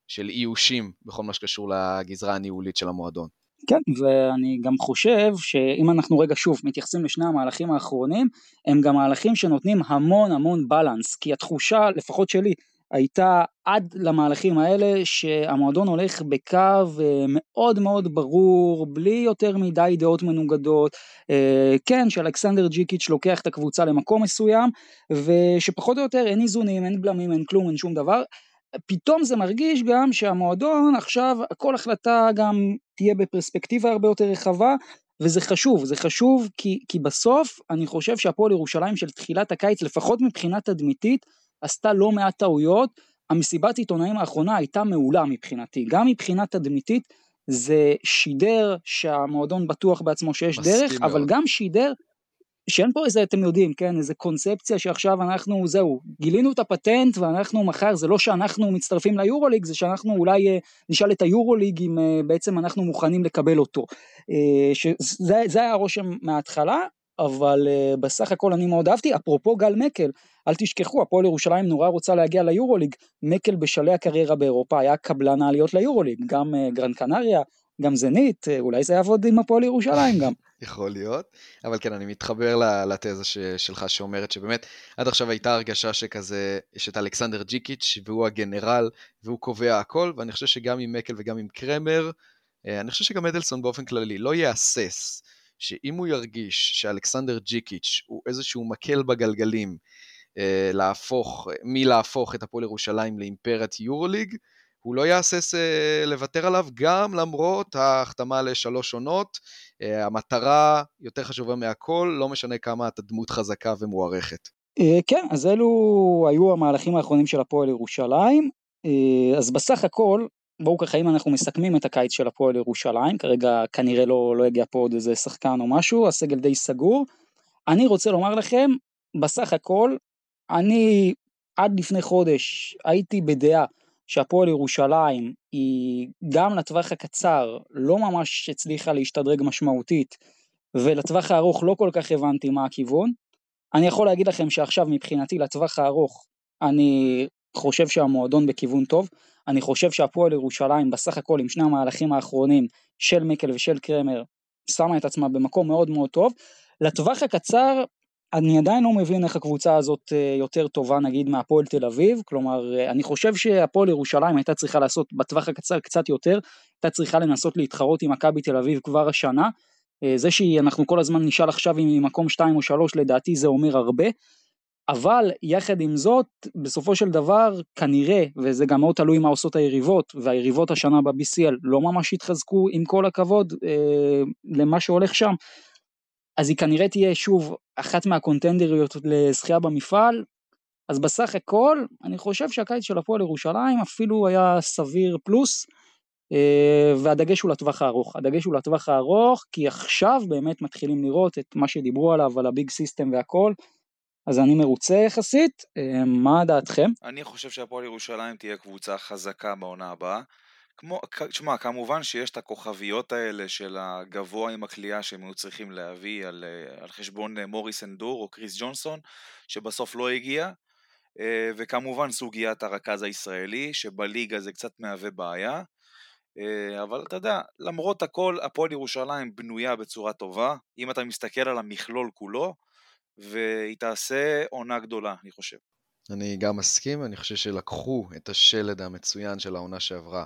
של איושים בכל מה שקשור לגזרה הניהולית של המועדון. כן, ואני גם חושב שאם אנחנו רגע שוב מתייחסים לשני המהלכים האחרונים, הם גם מהלכים שנותנים המון המון בלנס, כי התחושה, לפחות שלי, הייתה עד למהלכים האלה שהמועדון הולך בקו אה, מאוד מאוד ברור, בלי יותר מדי דעות מנוגדות, אה, כן, שאלכסנדר ג'יקיץ' לוקח את הקבוצה למקום מסוים, ושפחות או יותר אין איזונים, אין בלמים, אין כלום, אין שום דבר. פתאום זה מרגיש גם שהמועדון עכשיו, כל החלטה גם תהיה בפרספקטיבה הרבה יותר רחבה, וזה חשוב, זה חשוב כי, כי בסוף אני חושב שהפועל ירושלים של תחילת הקיץ, לפחות מבחינה תדמיתית, עשתה לא מעט טעויות, המסיבת עיתונאים האחרונה הייתה מעולה מבחינתי, גם מבחינה תדמיתית זה שידר שהמועדון בטוח בעצמו שיש דרך, מאוד. אבל גם שידר שאין פה איזה, אתם יודעים, כן, איזה קונספציה שעכשיו אנחנו, זהו, גילינו את הפטנט ואנחנו מחר, זה לא שאנחנו מצטרפים ליורוליג, זה שאנחנו אולי אה, נשאל את היורוליג אם אה, בעצם אנחנו מוכנים לקבל אותו. אה, שזה היה הרושם מההתחלה, אבל בסך הכל אני מאוד אהבתי, אפרופו גל מקל, אל תשכחו, הפועל ירושלים נורא רוצה להגיע ליורוליג, מקל בשלהי הקריירה באירופה היה קבלן העליות ליורוליג, גם גרנד קנריה, גם זנית, אולי זה יעבוד עם הפועל ירושלים גם. יכול להיות, אבל כן, אני מתחבר לתזה ש, שלך שאומרת שבאמת עד עכשיו הייתה הרגשה שכזה, יש את אלכסנדר ג'יקיץ' והוא הגנרל והוא קובע הכל, ואני חושב שגם עם מקל וגם עם קרמר, אני חושב שגם אדלסון באופן כללי לא יהסס. שאם הוא ירגיש שאלכסנדר ג'יקיץ' הוא איזשהו מקל בגלגלים אה, להפוך, מלהפוך את הפועל ירושלים לאימפריית יורוליג, הוא לא יהסס אה, לוותר עליו גם למרות ההחתמה לשלוש עונות. אה, המטרה יותר חשובה מהכל, לא משנה כמה אתה דמות חזקה ומוערכת. אה, כן, אז אלו היו המהלכים האחרונים של הפועל ירושלים. אז בסך הכל, בואו ככה אם אנחנו מסכמים את הקיץ של הפועל ירושלים, כרגע כנראה לא, לא יגיע פה עוד איזה שחקן או משהו, הסגל די סגור. אני רוצה לומר לכם, בסך הכל, אני עד לפני חודש הייתי בדעה שהפועל ירושלים היא גם לטווח הקצר לא ממש הצליחה להשתדרג משמעותית, ולטווח הארוך לא כל כך הבנתי מה הכיוון. אני יכול להגיד לכם שעכשיו מבחינתי לטווח הארוך אני חושב שהמועדון בכיוון טוב. אני חושב שהפועל ירושלים בסך הכל עם שני המהלכים האחרונים של מיקל ושל קרמר שמה את עצמה במקום מאוד מאוד טוב. לטווח הקצר אני עדיין לא מבין איך הקבוצה הזאת אה, יותר טובה נגיד מהפועל תל אביב, כלומר אה, אני חושב שהפועל ירושלים הייתה צריכה לעשות בטווח הקצר קצת יותר, הייתה צריכה לנסות להתחרות עם מכבי תל אביב כבר השנה, אה, זה שאנחנו כל הזמן נשאל עכשיו אם היא מקום 2 או 3 לדעתי זה אומר הרבה, אבל יחד עם זאת בסופו של דבר כנראה וזה גם מאוד תלוי מה עושות היריבות והיריבות השנה ב-BCL לא ממש התחזקו עם כל הכבוד למה שהולך שם אז היא כנראה תהיה שוב אחת מהקונטנדריות לזכייה במפעל, אז בסך הכל אני חושב שהקיץ של הפועל ירושלים אפילו היה סביר פלוס, אה, והדגש הוא לטווח הארוך, הדגש הוא לטווח הארוך כי עכשיו באמת מתחילים לראות את מה שדיברו עליו, על הביג סיסטם והכל, אז אני מרוצה יחסית, אה, מה דעתכם? אני חושב שהפועל ירושלים תהיה קבוצה חזקה בעונה הבאה. כמו, תשמע, כמובן שיש את הכוכביות האלה של הגבוה עם הכלייה שהם היו צריכים להביא על, אה, על חשבון אה, מוריס אנדור או קריס ג'ונסון, שבסוף לא הגיע, אה, וכמובן סוגיית הרכז הישראלי, שבליגה זה קצת מהווה בעיה, אבל אתה יודע, למרות הכל, הפועל ירושלים בנויה בצורה טובה, אם אתה מסתכל על המכלול כולו, והיא תעשה עונה גדולה, אני חושב. אני גם מסכים, אני חושב שלקחו את השלד המצוין של העונה שעברה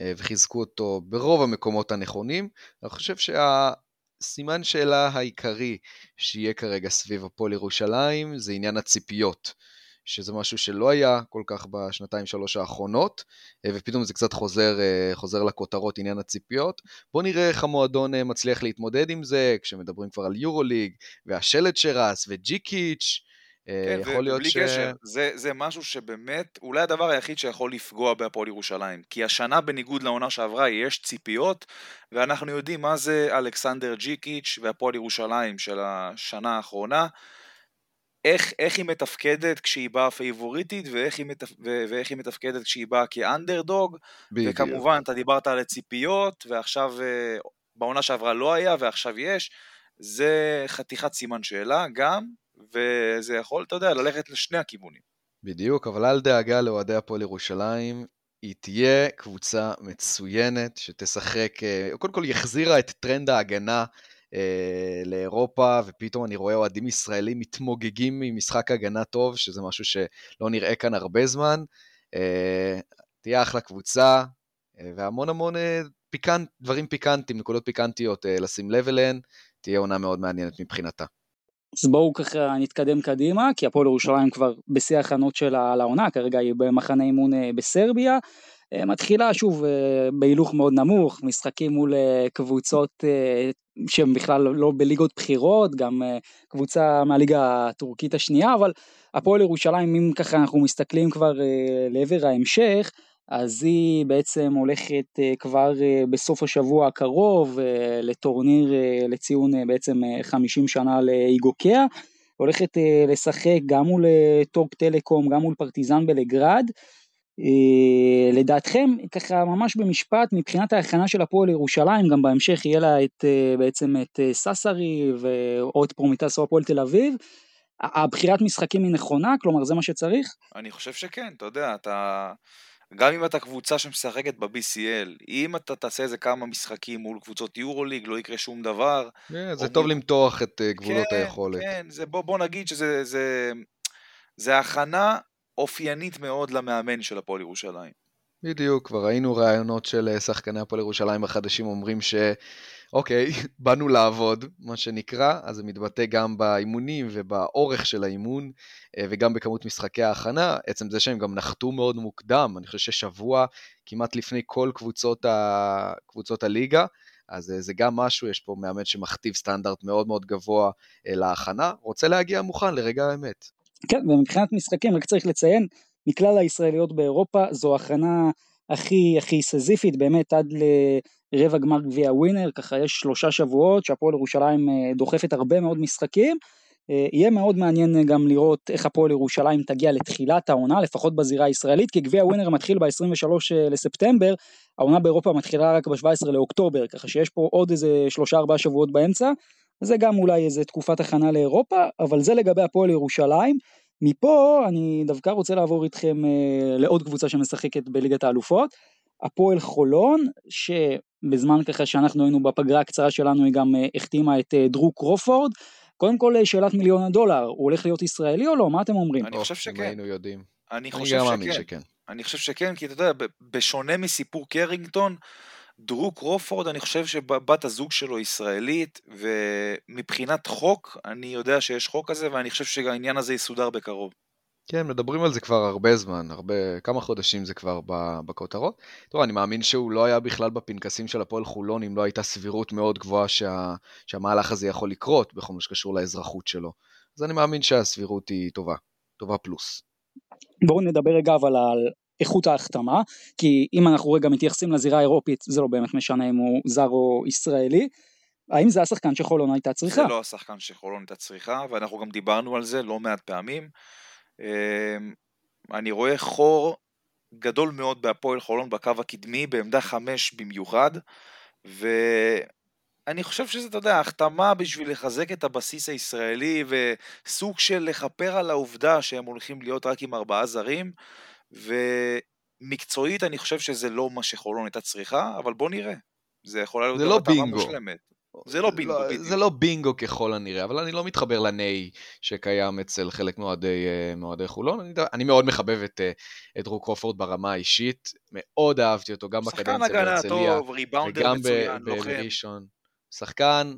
אה, וחיזקו אותו ברוב המקומות הנכונים. אני חושב שהסימן שאלה העיקרי שיהיה כרגע סביב הפועל ירושלים זה עניין הציפיות. שזה משהו שלא היה כל כך בשנתיים שלוש האחרונות, אה, ופתאום זה קצת חוזר, אה, חוזר לכותרות עניין הציפיות. בואו נראה איך המועדון מצליח להתמודד עם זה, כשמדברים כבר על יורוליג, והשלד שרס, וג'יקיץ', כן, יכול להיות ש... קשר, זה, זה משהו שבאמת, אולי הדבר היחיד שיכול לפגוע בהפועל ירושלים. כי השנה, בניגוד לעונה שעברה, יש ציפיות, ואנחנו יודעים מה זה אלכסנדר ג'יקיץ' והפועל ירושלים של השנה האחרונה. איך, איך היא מתפקדת כשהיא באה פייבוריטית, ואיך היא, מתפ... ואיך היא מתפקדת כשהיא באה כאנדרדוג. בדיוק. וכמובן, אתה דיברת על הציפיות, ועכשיו, אה, בעונה שעברה לא היה, ועכשיו יש. זה חתיכת סימן שאלה גם, וזה יכול, אתה יודע, ללכת לשני הכיוונים. בדיוק, אבל אל דאגה לאוהדי הפועל ירושלים, היא תהיה קבוצה מצוינת שתשחק, אה, קודם כל היא החזירה את טרנד ההגנה אה, לאירופה, ופתאום אני רואה אוהדים ישראלים מתמוגגים ממשחק הגנה טוב, שזה משהו שלא נראה כאן הרבה זמן. אה, תהיה אחלה קבוצה, אה, והמון המון אה, פיקנט, דברים פיקנטיים, נקודות פיקנטיות אה, לשים לב אליהן, תהיה עונה מאוד מעניינת מבחינתה. אז בואו ככה נתקדם קדימה, כי הפועל ירושלים כבר בשיא ההכנות שלה לעונה, כרגע היא במחנה אימון אה, בסרביה. אה, מתחילה שוב אה, בהילוך מאוד נמוך, משחקים מול קבוצות שהן בכלל לא בליגות בחירות, גם קבוצה מהליגה הטורקית השנייה, אבל הפועל ירושלים, אם ככה אנחנו מסתכלים כבר לעבר ההמשך, אז היא בעצם הולכת אה, כבר אה, בסוף השבוע הקרוב אה, לטורניר לציון בעצם 50 שנה לאיגוקיה, הולכת לשחק גם מול טורק טלקום, גם מול פרטיזן בלגרד. לדעתכם, ככה ממש במשפט, מבחינת ההכנה של הפועל ירושלים, גם בהמשך יהיה לה את, בעצם את ססרי או את פרומיתיאס או הפועל תל אביב, הבחירת משחקים היא נכונה? כלומר זה מה שצריך? אני חושב שכן, אתה יודע, אתה... גם אם אתה קבוצה שמשחקת ב-BCL, אם אתה תעשה איזה כמה משחקים מול קבוצות יורוליג, לא יקרה שום דבר. Yeah, זה טוב מ... למתוח את uh, גבולות כן, היכולת. כן, זה, בוא, בוא נגיד שזה זה, זה הכנה אופיינית מאוד למאמן של הפועל ירושלים. בדיוק, כבר ראינו ראיונות של אה, שחקני הפועל ירושלים החדשים אומרים ש... אוקיי, באנו לעבוד, מה שנקרא, אז זה מתבטא גם באימונים ובאורך של האימון אה, וגם בכמות משחקי ההכנה, עצם זה שהם גם נחתו מאוד מוקדם, אני חושב ששבוע כמעט לפני כל קבוצות, ה... קבוצות הליגה, אז אה, זה גם משהו, יש פה מאמן שמכתיב סטנדרט מאוד מאוד גבוה להכנה, רוצה להגיע מוכן לרגע האמת. כן, ומבחינת משחקים, רק צריך לציין, מכלל הישראליות באירופה זו הכנה הכי הכי סזיפית, באמת עד ל... רבע גמר גביע ווינר, ככה יש שלושה שבועות שהפועל ירושלים אה, דוחפת הרבה מאוד משחקים. אה, יהיה מאוד מעניין אה, גם לראות איך הפועל ירושלים תגיע לתחילת העונה, לפחות בזירה הישראלית, כי גביע ווינר מתחיל ב-23 לספטמבר, העונה באירופה מתחילה רק ב-17 לאוקטובר, ככה שיש פה עוד איזה שלושה ארבעה שבועות באמצע, זה גם אולי איזה תקופת הכנה לאירופה, אבל זה לגבי הפועל ירושלים. מפה אני דווקא רוצה לעבור איתכם אה, לעוד קבוצה שמשחקת בליגת האלופות, הפועל חולון, שבזמן ככה שאנחנו היינו בפגרה הקצרה שלנו היא גם אה, החתימה את אה, דרו קרופורד. קודם כל שאלת מיליון הדולר, הוא הולך להיות ישראלי או לא? מה אתם אומרים? אני חושב שכן. היינו יודעים. אני חושב שכן. שכן. אני חושב שכן, כי אתה יודע, בשונה מסיפור קרינגטון, דרו קרופורד, אני חושב שבת הזוג שלו ישראלית, ומבחינת חוק, אני יודע שיש חוק כזה, ואני חושב שהעניין הזה יסודר בקרוב. כן, מדברים על זה כבר הרבה זמן, הרבה, כמה חודשים זה כבר בכותרות. טוב, אני מאמין שהוא לא היה בכלל בפנקסים של הפועל חולון, אם לא הייתה סבירות מאוד גבוהה שה, שהמהלך הזה יכול לקרות בכל מה שקשור לאזרחות שלו. אז אני מאמין שהסבירות היא טובה, טובה פלוס. בואו נדבר רגע אבל על איכות ההחתמה, כי אם אנחנו רגע מתייחסים לזירה האירופית, זה לא באמת משנה אם הוא זר או ישראלי. האם זה השחקן שחולון הייתה צריכה? זה לא השחקן שחולון הייתה צריכה, ואנחנו גם דיברנו על זה לא מעט פעמים. אמ, אני רואה חור גדול מאוד בהפועל חולון בקו הקדמי, בעמדה חמש במיוחד, ואני חושב שזה, אתה יודע, החתמה בשביל לחזק את הבסיס הישראלי וסוג של לכפר על העובדה שהם הולכים להיות רק עם ארבעה זרים, ומקצועית אני חושב שזה לא מה שחולון הייתה צריכה, אבל בוא נראה. זה יכול להיות לא בינגו. מושלמת. זה לא בינגו, לא, בדיוק. זה לא בינגו ככל הנראה, אבל אני לא מתחבר לנאי שקיים אצל חלק מאוהדי אה, חולון. אני, אני מאוד מחבב את, אה, את דרו קרופורד ברמה האישית, מאוד אהבתי אותו גם בקדנציה בהרצליה. טוב, ריבאונדר מצוין. וגם בראשון. שחקן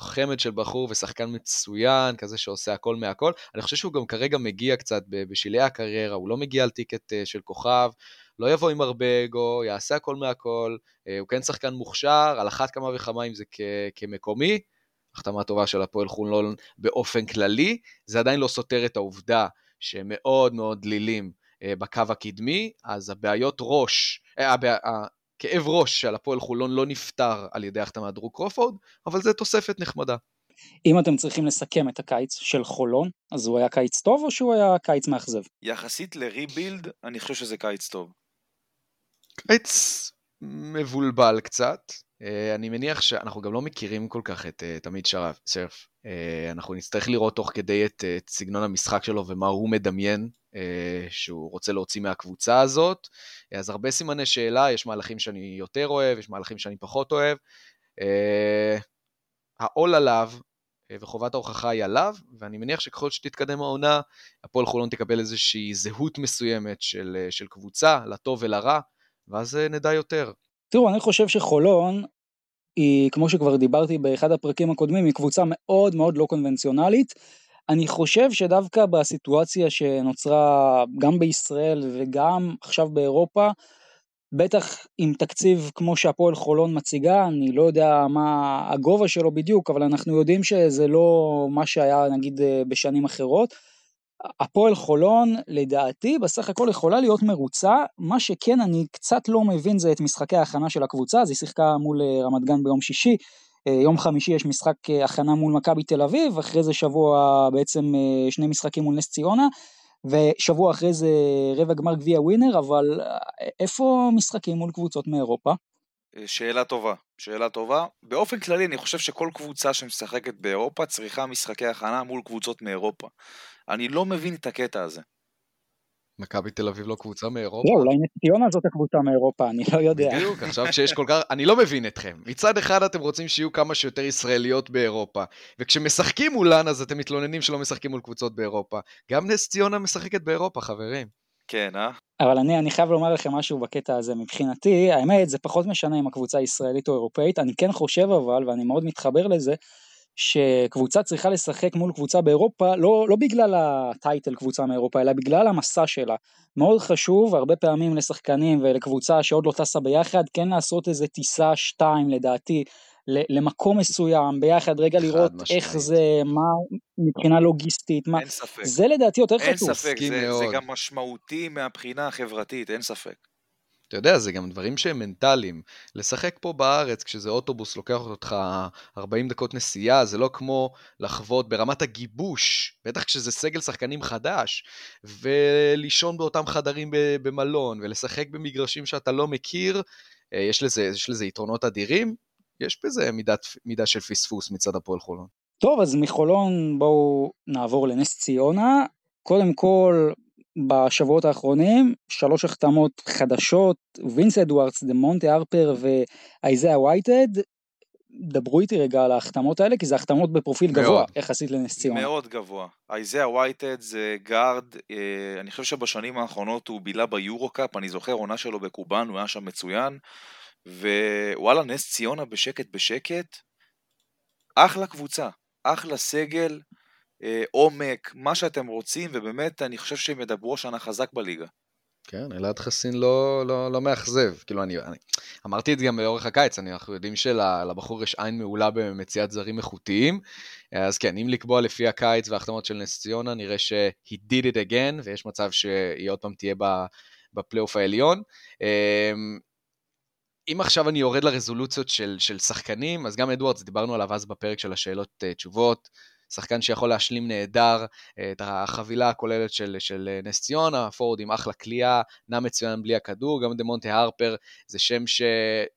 חמד של בחור ושחקן מצוין, כזה שעושה הכל מהכל. אני חושב שהוא גם כרגע מגיע קצת בשלהי הקריירה, הוא לא מגיע על טיקט אה, של כוכב, לא יבוא עם הרבה אגו, יעשה הכל מהכל, אה, הוא כן שחקן מוכשר, על אחת כמה וכמה אם זה כ- כמקומי. החתמה טובה של הפועל חולון באופן כללי, זה עדיין לא סותר את העובדה שהם מאוד מאוד דלילים אה, בקו הקדמי, אז הבעיות ראש, הבע... הכאב ראש של הפועל חולון לא נפתר על ידי החתמת דרוק קרופורד, אבל זה תוספת נחמדה. אם אתם צריכים לסכם את הקיץ של חולון, אז הוא היה קיץ טוב או שהוא היה קיץ מאכזב? יחסית לריבילד, אני חושב שזה קיץ טוב. קיץ מבולבל קצת. אה, אני מניח שאנחנו גם לא מכירים כל כך את אה, תמיד שרף. אה, אנחנו נצטרך לראות תוך כדי את, את סגנון המשחק שלו ומה הוא מדמיין שהוא רוצה להוציא מהקבוצה הזאת. אז הרבה סימני שאלה, יש מהלכים שאני יותר אוהב, יש מהלכים שאני פחות אוהב. העול עליו וחובת ההוכחה היא עליו, ואני מניח שככל שתתקדם העונה, הפועל חולון תקבל איזושהי זהות מסוימת של, של קבוצה, לטוב ולרע, ואז אה, נדע יותר. תראו, אני חושב שחולון היא, כמו שכבר דיברתי באחד הפרקים הקודמים, היא קבוצה מאוד מאוד לא קונבנציונלית. אני חושב שדווקא בסיטואציה שנוצרה גם בישראל וגם עכשיו באירופה, בטח עם תקציב כמו שהפועל חולון מציגה, אני לא יודע מה הגובה שלו בדיוק, אבל אנחנו יודעים שזה לא מה שהיה נגיד אה, בשנים אחרות. הפועל חולון לדעתי בסך הכל יכולה להיות מרוצה, מה שכן אני קצת לא מבין זה את משחקי ההכנה של הקבוצה, אז היא שיחקה מול אה, רמת גן ביום שישי, יום חמישי יש משחק אה, הכנה מול מכבי תל אביב, אחרי זה שבוע בעצם שני משחקים מול נס ציונה, ושבוע אחרי זה רבע גמר גביע ווינר, אבל איפה משחקים מול קבוצות מאירופה? שאלה טובה, שאלה טובה. באופן כללי אני חושב שכל קבוצה שמשחקת באירופה צריכה משחקי הכנה מול קבוצות מאירופה. אני לא מבין את הקטע הזה. מכבי תל אביב לא קבוצה מאירופה? לא, אולי נס ציונה זאת הקבוצה מאירופה, אני לא יודע. בדיוק, עכשיו שיש כל כך... אני לא מבין אתכם. מצד אחד אתם רוצים שיהיו כמה שיותר ישראליות באירופה, וכשמשחקים מולן אז אתם מתלוננים שלא משחקים מול קבוצות באירופה. גם נס ציונה משחקת באירופה, חברים. כן, אה? אבל אני, אני חייב לומר לכם משהו בקטע הזה. מבחינתי, האמת, זה פחות משנה אם הקבוצה ישראלית או אירופאית. אני כן חושב אבל, ואני מאוד מתחבר לזה, שקבוצה צריכה לשחק מול קבוצה באירופה, לא, לא בגלל הטייטל קבוצה מאירופה, אלא בגלל המסע שלה. מאוד חשוב, הרבה פעמים לשחקנים ולקבוצה שעוד לא טסה ביחד, כן לעשות איזה טיסה שתיים לדעתי, למקום מסוים, ביחד, רגע לראות משמעית. איך זה, מה מבחינה לוגיסטית, מה, אין ספק. זה לדעתי יותר חשוב. אין ספק, זה, זה גם משמעותי מהבחינה החברתית, אין ספק. אתה יודע, זה גם דברים שהם מנטליים. לשחק פה בארץ, כשזה אוטובוס לוקח אותך 40 דקות נסיעה, זה לא כמו לחוות ברמת הגיבוש, בטח כשזה סגל שחקנים חדש, ולישון באותם חדרים במלון, ולשחק במגרשים שאתה לא מכיר, אה, יש לזה, יש לזה יתרונות אדירים, יש בזה מידת, מידה של פספוס מצד הפועל חולון. טוב, אז מחולון בואו נעבור לנס ציונה. קודם כל, בשבועות האחרונים, שלוש החתמות חדשות, וינס אדוארדס, דה מונטה הרפר ואייזאה וייטד, דברו איתי רגע על ההחתמות האלה, כי זה החתמות בפרופיל מאוד, גבוה יחסית לנס ציונה. מאוד גבוה. אייזאה וייטד זה גארד, אה, אני חושב שבשנים האחרונות הוא בילה ביורו-קאפ, אני זוכר עונה שלו בקובאן, הוא היה שם מצוין, ווואלה, נס ציונה בשקט בשקט, אחלה קבוצה, אחלה סגל, עומק, מה שאתם רוצים, ובאמת אני חושב שהם ידברו השנה חזק בליגה. כן, אלעד חסין לא, לא, לא מאכזב. כאילו, אני, אני אמרתי את זה גם לאורך הקיץ, אנחנו יודעים שלבחור יש עין מעולה במציאת זרים איכותיים, אז כן, אם לקבוע לפי הקיץ וההחתמות של נס ציונה, נראה ש-he did it again, ויש מצב שהיא עוד פעם תהיה בפלייאוף העליון. אמ, אם עכשיו אני יורד לרזולוציות של, של שחקנים, אז גם אדוארדס, דיברנו עליו אז בפרק של השאלות אה, תשובות, שחקן שיכול להשלים נהדר אה, את החבילה הכוללת של, של אה, נס ציונה, פורד עם אחלה כליאה, נע מצוין בלי הכדור, גם דה מונטה הרפר זה שם ש,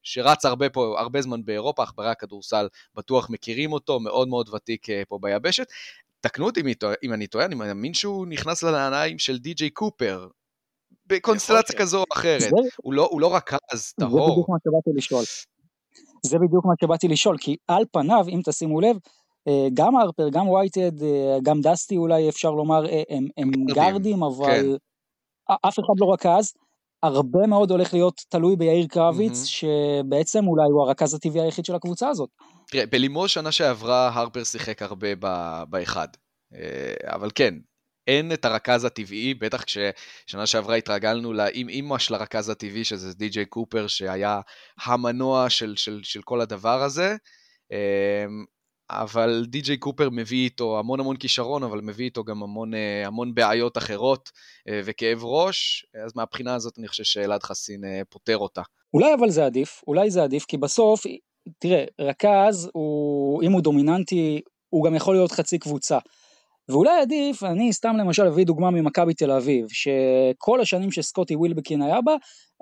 שרץ הרבה פה, הרבה זמן באירופה, עכברי הכדורסל בטוח מכירים אותו, מאוד מאוד ותיק פה ביבשת. תקנו אותי אם אני טועה, אני מאמין שהוא נכנס לנעליים של די.ג'יי קופר, בקונסטלציה כזו או אחרת. זה, הוא, לא, הוא לא רכז טהור. זה בדיוק מה שבאתי לשאול. זה בדיוק מה שבאתי לשאול, כי על פניו, אם תשימו לב, אה, גם הרפר, גם וייטד, אה, גם דסטי אולי אפשר לומר, אה, הם, הם גרדים, אבל כן. אף אחד לא רכז. הרבה מאוד הולך להיות תלוי ביאיר קרביץ, mm-hmm. שבעצם אולי הוא הרכז הטבעי היחיד של הקבוצה הזאת. תראה, בלימו שנה שעברה הרפר שיחק הרבה באחד. אבל כן, אין את הרכז הטבעי, בטח כששנה שעברה התרגלנו לאימא של הרכז הטבעי, שזה די.ג'יי קופר, שהיה המנוע של, של, של כל הדבר הזה. אבל די.ג'יי קופר מביא איתו המון המון כישרון, אבל מביא איתו גם המון, אה, המון בעיות אחרות אה, וכאב ראש, אז מהבחינה הזאת אני חושב שאלעד חסין אה, פותר אותה. אולי אבל זה עדיף, אולי זה עדיף, כי בסוף, תראה, רכז, הוא, אם הוא דומיננטי, הוא גם יכול להיות חצי קבוצה. ואולי עדיף, אני סתם למשל אביא דוגמה ממכבי תל אביב, שכל השנים שסקוטי ווילבקין היה בה,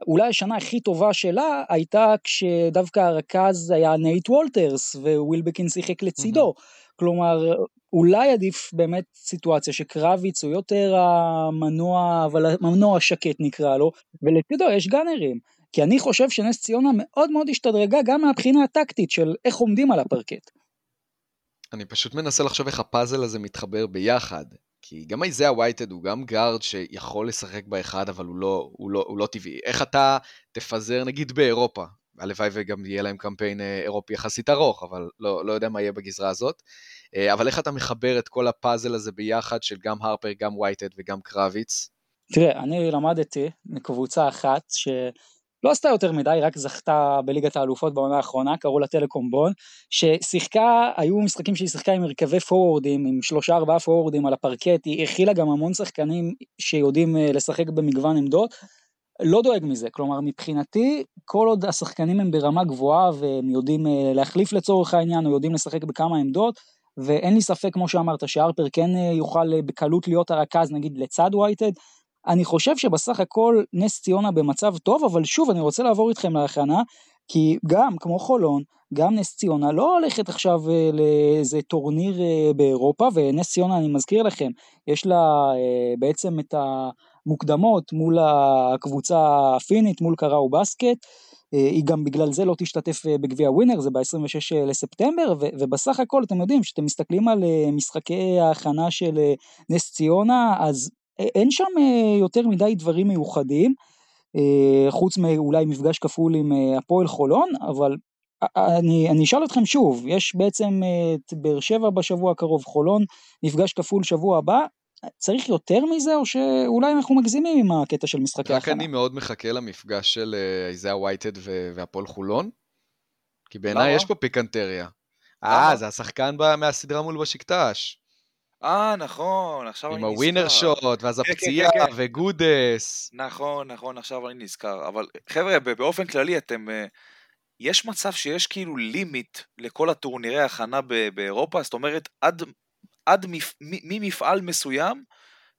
אולי השנה הכי טובה שלה הייתה כשדווקא הרכז היה נייט וולטרס ווילבקין שיחק לצידו. Mm-hmm. כלומר, אולי עדיף באמת סיטואציה שקרביץ הוא יותר המנוע, אבל המנוע השקט נקרא לזה, ולצידו יש גאנרים. כי אני חושב שנס ציונה מאוד מאוד השתדרגה גם מהבחינה הטקטית של איך עומדים על הפרקט. אני פשוט מנסה לחשוב איך הפאזל הזה מתחבר ביחד. כי גם איזאה וייטד הוא גם גארד שיכול לשחק באחד, אבל הוא לא, הוא, לא, הוא לא טבעי. איך אתה תפזר, נגיד באירופה, הלוואי וגם יהיה להם קמפיין אה, אירופי יחסית ארוך, אבל לא, לא יודע מה יהיה בגזרה הזאת. אה, אבל איך אתה מחבר את כל הפאזל הזה ביחד של גם הרפר, גם וייטד וגם קרביץ? תראה, אני למדתי מקבוצה אחת ש... לא עשתה יותר מדי, רק זכתה בליגת האלופות בעונה האחרונה, קראו לה טלקום בון, ששיחקה, היו משחקים שהיא שיחקה עם הרכבי פורורדים, עם שלושה ארבעה פורורדים על הפרקט, היא הכילה גם המון שחקנים שיודעים אה, לשחק במגוון עמדות. לא דואג מזה, כלומר מבחינתי כל עוד השחקנים הם ברמה גבוהה והם יודעים אה, להחליף לצורך העניין או יודעים לשחק בכמה עמדות ואין לי ספק כמו שאמרת שהרפר כן אה, יוכל בקלות להיות הרכז נגיד לצד וייטד אני חושב שבסך הכל נס ציונה במצב טוב, אבל שוב, אני רוצה לעבור איתכם להכנה, כי גם, כמו חולון, גם נס ציונה לא הולכת עכשיו אה, לאיזה טורניר אה, באירופה, ונס ציונה, אני מזכיר לכם, יש לה אה, בעצם את המוקדמות מול הקבוצה הפינית, מול קראו בסקט, היא גם בגלל זה לא תשתתף בגביע ווינר, זה ב-26 לספטמבר, ובסך הכל אתם יודעים, כשאתם מסתכלים על משחקי ההכנה של נס ציונה, אז אין שם אה, יותר מדי דברים מיוחדים, אה, חוץ מאולי מפגש כפול עם אה, הפועל חולון, אבל אני, אני אשאל אתכם שוב, יש בעצם את באר שבע בשבוע הקרוב, חולון, מפגש כפול שבוע הבא, צריך יותר מזה, או שאולי אנחנו מגזימים עם הקטע של משחקי הכנה? רק אני מאוד מחכה למפגש של איזאה וייטד והפועל חולון, כי בעיניי יש פה פיקנטריה. אה, זה השחקן מהסדרה מול בשקטש. אה, נכון, עכשיו אני נזכר. עם הווינר שוט, ואז כן, כן, הפציעה, כן, וגודס. נכון, נכון, עכשיו אני נזכר. אבל חבר'ה, באופן כללי אתם... אה, יש מצב שיש כאילו לימיט לכל הטורנירי ההכנה באירופה, זאת אומרת, עד, עד מפ, ממפעל מסוים,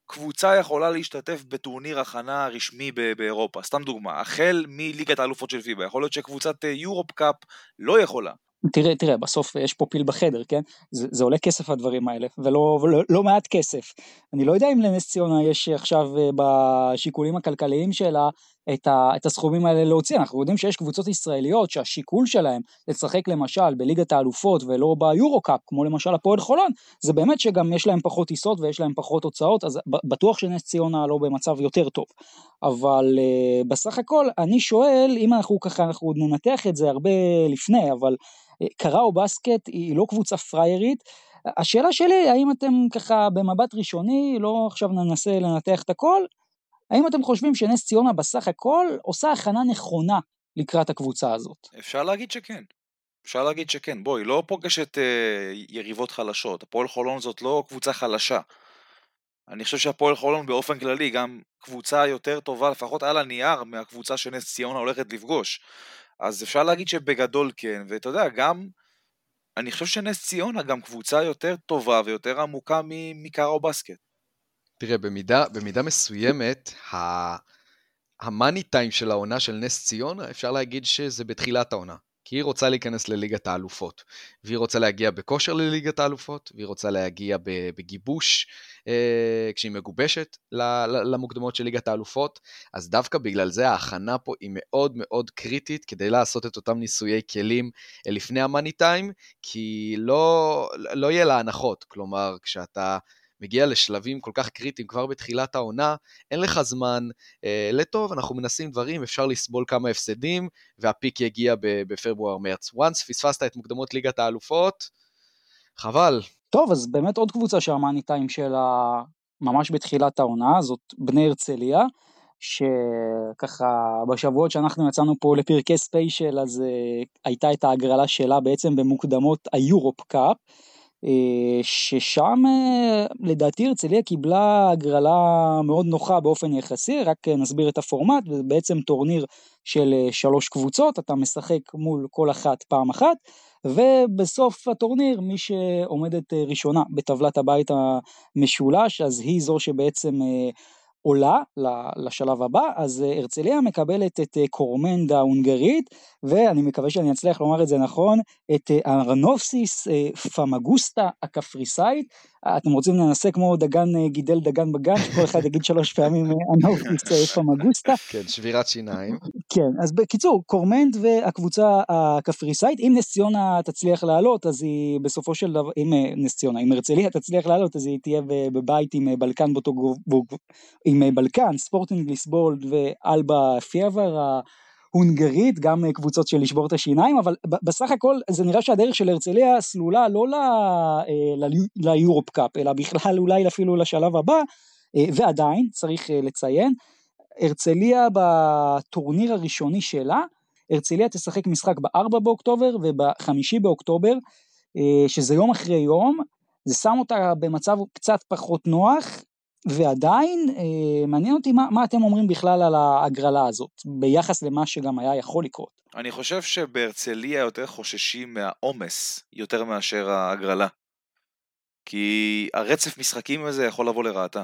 קבוצה יכולה להשתתף בטורניר הכנה רשמי באירופה. סתם דוגמה, החל מליגת האלופות של פיבה, יכול להיות שקבוצת יורופ אה, קאפ לא יכולה. תראה, תראה, בסוף יש פה פיל בחדר, כן? זה, זה עולה כסף הדברים האלה, ולא, ולא לא מעט כסף. אני לא יודע אם לנס ציונה יש עכשיו אה, בשיקולים הכלכליים שלה את, ה, את הסכומים האלה להוציא. אנחנו יודעים שיש קבוצות ישראליות שהשיקול שלהם לשחק למשל בליגת האלופות ולא ביורו-קאפ, כמו למשל הפועל חולון, זה באמת שגם יש להם פחות טיסות ויש להם פחות הוצאות, אז בטוח שנס ציונה לא במצב יותר טוב. אבל uh, בסך הכל, אני שואל, אם אנחנו ככה, אנחנו ננתח את זה הרבה לפני, אבל קראו בסקט היא לא קבוצה פריירית. השאלה שלי, האם אתם ככה במבט ראשוני, לא עכשיו ננסה לנתח את הכל, האם אתם חושבים שנס ציונה בסך הכל עושה הכנה נכונה לקראת הקבוצה הזאת? אפשר להגיד שכן. אפשר להגיד שכן. בואי, לא פוגשת אה, יריבות חלשות. הפועל חולון זאת לא קבוצה חלשה. אני חושב שהפועל חולון באופן כללי גם קבוצה יותר טובה, לפחות על הנייר, מהקבוצה שנס ציונה הולכת לפגוש. אז אפשר להגיד שבגדול כן, ואתה יודע, גם, אני חושב שנס ציונה גם קבוצה יותר טובה ויותר עמוקה מקארו בסקט. תראה, במידה, במידה מסוימת, המאני טיים של העונה של נס ציונה, אפשר להגיד שזה בתחילת העונה. כי היא רוצה להיכנס לליגת האלופות, והיא רוצה להגיע בכושר לליגת האלופות, והיא רוצה להגיע בגיבוש אה, כשהיא מגובשת למוקדמות של ליגת האלופות, אז דווקא בגלל זה ההכנה פה היא מאוד מאוד קריטית כדי לעשות את אותם ניסויי כלים אה, לפני המאני טיים, כי לא, לא יהיה לה הנחות, כלומר כשאתה... מגיע לשלבים כל כך קריטיים כבר בתחילת העונה, אין לך זמן אה, לטוב, אנחנו מנסים דברים, אפשר לסבול כמה הפסדים, והפיק יגיע בפברואר-מרץ. once פספסת את מוקדמות ליגת האלופות, חבל. טוב, אז באמת עוד קבוצה שהמאני טיים שלה ממש בתחילת העונה, זאת בני הרצליה, שככה בשבועות שאנחנו יצאנו פה לפרקי ספיישל, אז uh, הייתה את ההגרלה שלה בעצם במוקדמות היורופ קאפ. אה, ששם אה, לדעתי הרצליה קיבלה הגרלה מאוד נוחה באופן יחסי, רק נסביר את הפורמט, זה בעצם טורניר של אה, שלוש קבוצות, אתה משחק מול כל אחת פעם אחת, ובסוף הטורניר מי שעומדת ראשונה בטבלת הבית המשולש, אז היא זו שבעצם עולה לשלב הבא, אז אה, הרצליה מקבלת את אה, קורמנד ההונגרית, ואני מקווה שאני אצליח לומר את זה נכון, את אה, ארנופסיס פמגוסטה הקפריסאית, אתם רוצים לנסה כמו דגן גידל דגן בגן, שכל אחד יגיד שלוש פעמים ארנופסיס פמגוסטה. כן, שבירת שיניים. כן, אז בקיצור, קורמנד והקבוצה הקפריסאית, אם נס ציונה תצליח לעלות, אז היא בסופו של דבר, אם נס ציונה, אם הרצליה תצליח לעלות, אז היא תהיה בבית עם בלקן באותו עם אה, בלקן, ספורטינג ליסבולד ואלבה פיאבר ההונגרית, גם אה, קבוצות של לשבור את השיניים, אבל בסך הכל זה נראה שהדרך של הרצליה סלולה לא אה, ליורופ קאפ, אלא בכלל אולי אפילו לשלב הבא, ועדיין, צריך לציין, הרצליה בטורניר הראשוני שלה, הרצליה תשחק משחק ב-4 באוקטובר וב-5 באוקטובר, שזה יום אחרי יום, זה שם אותה במצב קצת פחות נוח, ועדיין אה, מעניין אותי מה, מה אתם אומרים בכלל על ההגרלה הזאת, ביחס למה שגם היה יכול לקרות. אני חושב שבהרצליה יותר חוששים מהעומס יותר מאשר ההגרלה. כי הרצף משחקים הזה יכול לבוא לרעתה.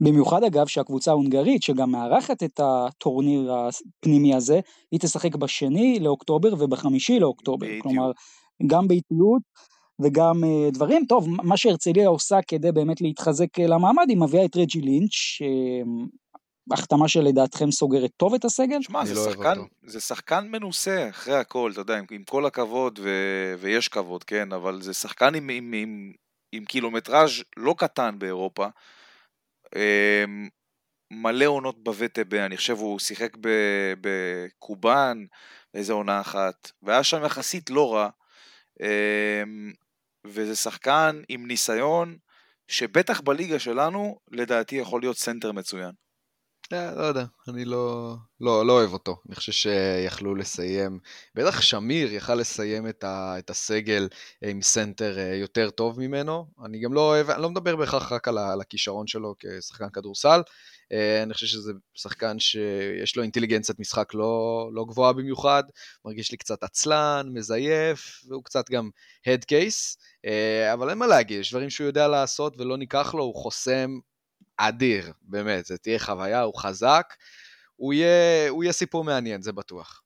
במיוחד אגב שהקבוצה ההונגרית שגם מארחת את הטורניר הפנימי הזה, היא תשחק בשני לאוקטובר ובחמישי לאוקטובר. בדיוק. כלומר, גם באיטיות וגם אה, דברים. טוב, מה שהרצליה עושה כדי באמת להתחזק אה, למעמד, היא מביאה את רג'י לינץ', החתמה שלדעתכם סוגרת טוב את הסגל? שמע, זה, לא שחקן, זה שחקן מנוסה אחרי הכל, אתה יודע, עם, עם כל הכבוד, ו, ויש כבוד, כן, אבל זה שחקן עם, עם, עם, עם קילומטראז' לא קטן באירופה. מלא עונות בווטב, אני חושב הוא שיחק בקובאן איזה עונה אחת, והיה שם יחסית לא רע. וזה שחקן עם ניסיון, שבטח בליגה שלנו, לדעתי יכול להיות סנטר מצוין. לא, לא יודע, אני לא, לא, לא אוהב אותו. אני חושב שיכלו לסיים, בטח שמיר יכל לסיים את, ה, את הסגל עם סנטר אה, יותר טוב ממנו. אני גם לא אוהב, אני לא מדבר בהכרח רק על, על הכישרון שלו כשחקן כדורסל. אה, אני חושב שזה שחקן שיש לו אינטליגנציית משחק לא, לא גבוהה במיוחד, מרגיש לי קצת עצלן, מזייף, והוא קצת גם head case. אה, אבל אין מה להגיד, יש דברים שהוא יודע לעשות ולא ניקח לו, הוא חוסם אדיר, באמת, זה תהיה חוויה, הוא חזק, הוא יהיה, הוא יהיה סיפור מעניין, זה בטוח.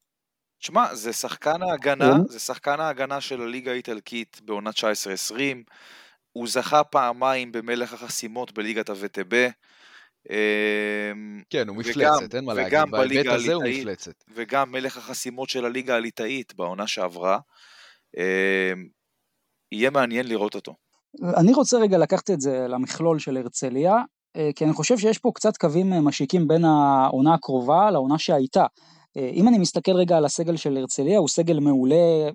שמע, זה שחקן ההגנה, זה שחקן ההגנה של הליגה האיטלקית בעונת 19-20, הוא זכה פעמיים במלך החסימות בליגת הווטב. אמ, כן, הוא מפלצת, אין מה להגיד, בהיבט הזה הוא מפלצת. וגם מלך החסימות של הליגה הליטאית בעונה שעברה. אמ, יהיה מעניין לראות אותו. אני רוצה רגע לקחת את זה למכלול של הרצליה, אה, כי אני חושב שיש פה קצת קווים אה, משיקים בין העונה הקרובה לעונה שהייתה. אה, אם אני מסתכל רגע על הסגל של הרצליה, הוא סגל מעולה,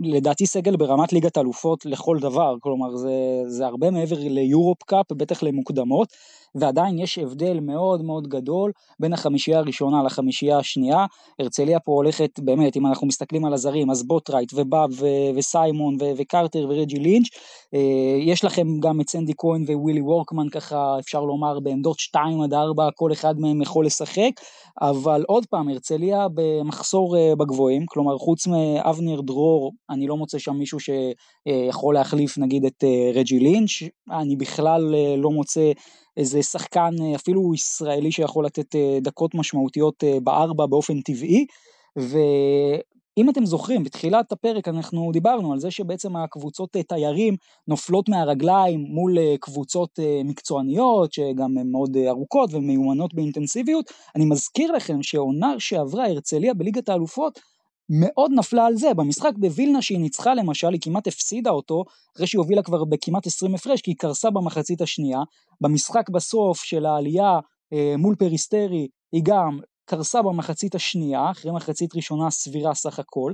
לדעתי סגל ברמת ליגת אלופות לכל דבר, כלומר זה, זה הרבה מעבר ליורופ קאפ, בטח למוקדמות, ועדיין יש הבדל מאוד מאוד גדול בין החמישייה הראשונה לחמישייה השנייה. הרצליה פה הולכת באמת, אם אנחנו מסתכלים על הזרים, אז בוטרייט ובאב וסיימון וקרטר ורג'י לינץ', אה, יש לכם גם את סנדי כהן ווילי וורקמן ככה, אפשר לומר בעמדות 2 עד 4, כל אחד מהם יכול לשחק, אבל עוד פעם, הרצליה במחסור אה, בגבוהים, כלומר חוץ מאבנר דרור, אני לא מוצא שם מישהו שיכול להחליף נגיד את אה, רג'י לינץ', אני בכלל לא מוצא איזה שחקן אפילו ישראלי שיכול לתת דקות משמעותיות בארבע באופן טבעי, ואם אתם זוכרים, בתחילת הפרק אנחנו דיברנו על זה שבעצם הקבוצות תיירים נופלות מהרגליים מול קבוצות מקצועניות, שגם הן מאוד ארוכות ומיומנות באינטנסיביות. אני מזכיר לכם שעונה שעברה הרצליה בליגת האלופות מאוד נפלה על זה, במשחק בווילנה שהיא ניצחה למשל, היא כמעט הפסידה אותו, אחרי שהיא הובילה כבר בכמעט 20 הפרש, כי היא קרסה במחצית השנייה, במשחק בסוף של העלייה אה, מול פריסטרי, היא גם קרסה במחצית השנייה, אחרי מחצית ראשונה סבירה סך הכל,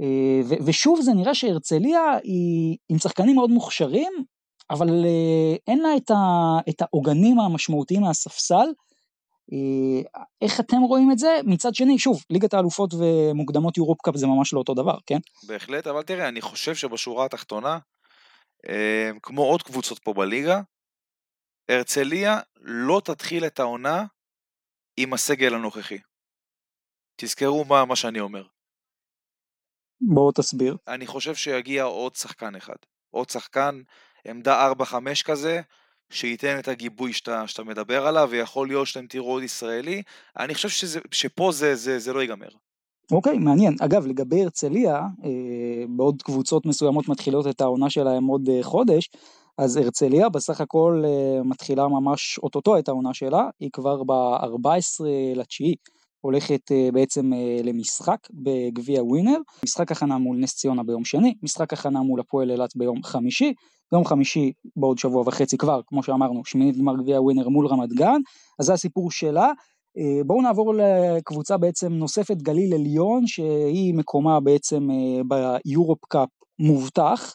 אה, ו- ושוב זה נראה שהרצליה היא עם שחקנים מאוד מוכשרים, אבל אה, אין לה את, העוגנים המשמעותיים מהספסל, אה, איך אתם רואים את זה? מצד שני, שוב, ליגת האלופות ומוקדמות יורופ קאפ זה ממש לא אותו דבר, כן? בהחלט, אבל תראה, אני חושב שבשורה התחתונה, אה, כמו עוד קבוצות פה בליגה, הרצליה לא תתחיל את העונה עם הסגל הנוכחי. תזכרו מה, מה שאני אומר. בואו תסביר. אני חושב שיגיע עוד שחקן אחד. עוד שחקן, עמדה 4-5 כזה, שייתן את הגיבוי שאתה, שאתה מדבר עליו, ויכול להיות שאתם תראו עוד ישראלי. אני חושב שזה, שפה זה, זה, זה לא ייגמר. אוקיי, מעניין. אגב, לגבי הרצליה, אה, בעוד קבוצות מסוימות מתחילות את העונה שלהם עוד אה, חודש, אז הרצליה בסך הכל אה, מתחילה ממש אוטוטו את העונה שלה, היא כבר ב-14 לתשיעי. הולכת אה, בעצם אה, למשחק בגביע ווינר, משחק הכנה מול נס ציונה ביום שני, משחק הכנה מול הפועל אילת ביום חמישי, יום חמישי בעוד שבוע וחצי כבר, כמו שאמרנו, שמינית גמר גביע ווינר מול רמת גן, אז זה הסיפור שלה. אה, בואו נעבור לקבוצה בעצם נוספת, גליל עליון, שהיא מקומה בעצם ביורופ קאפ מובטח.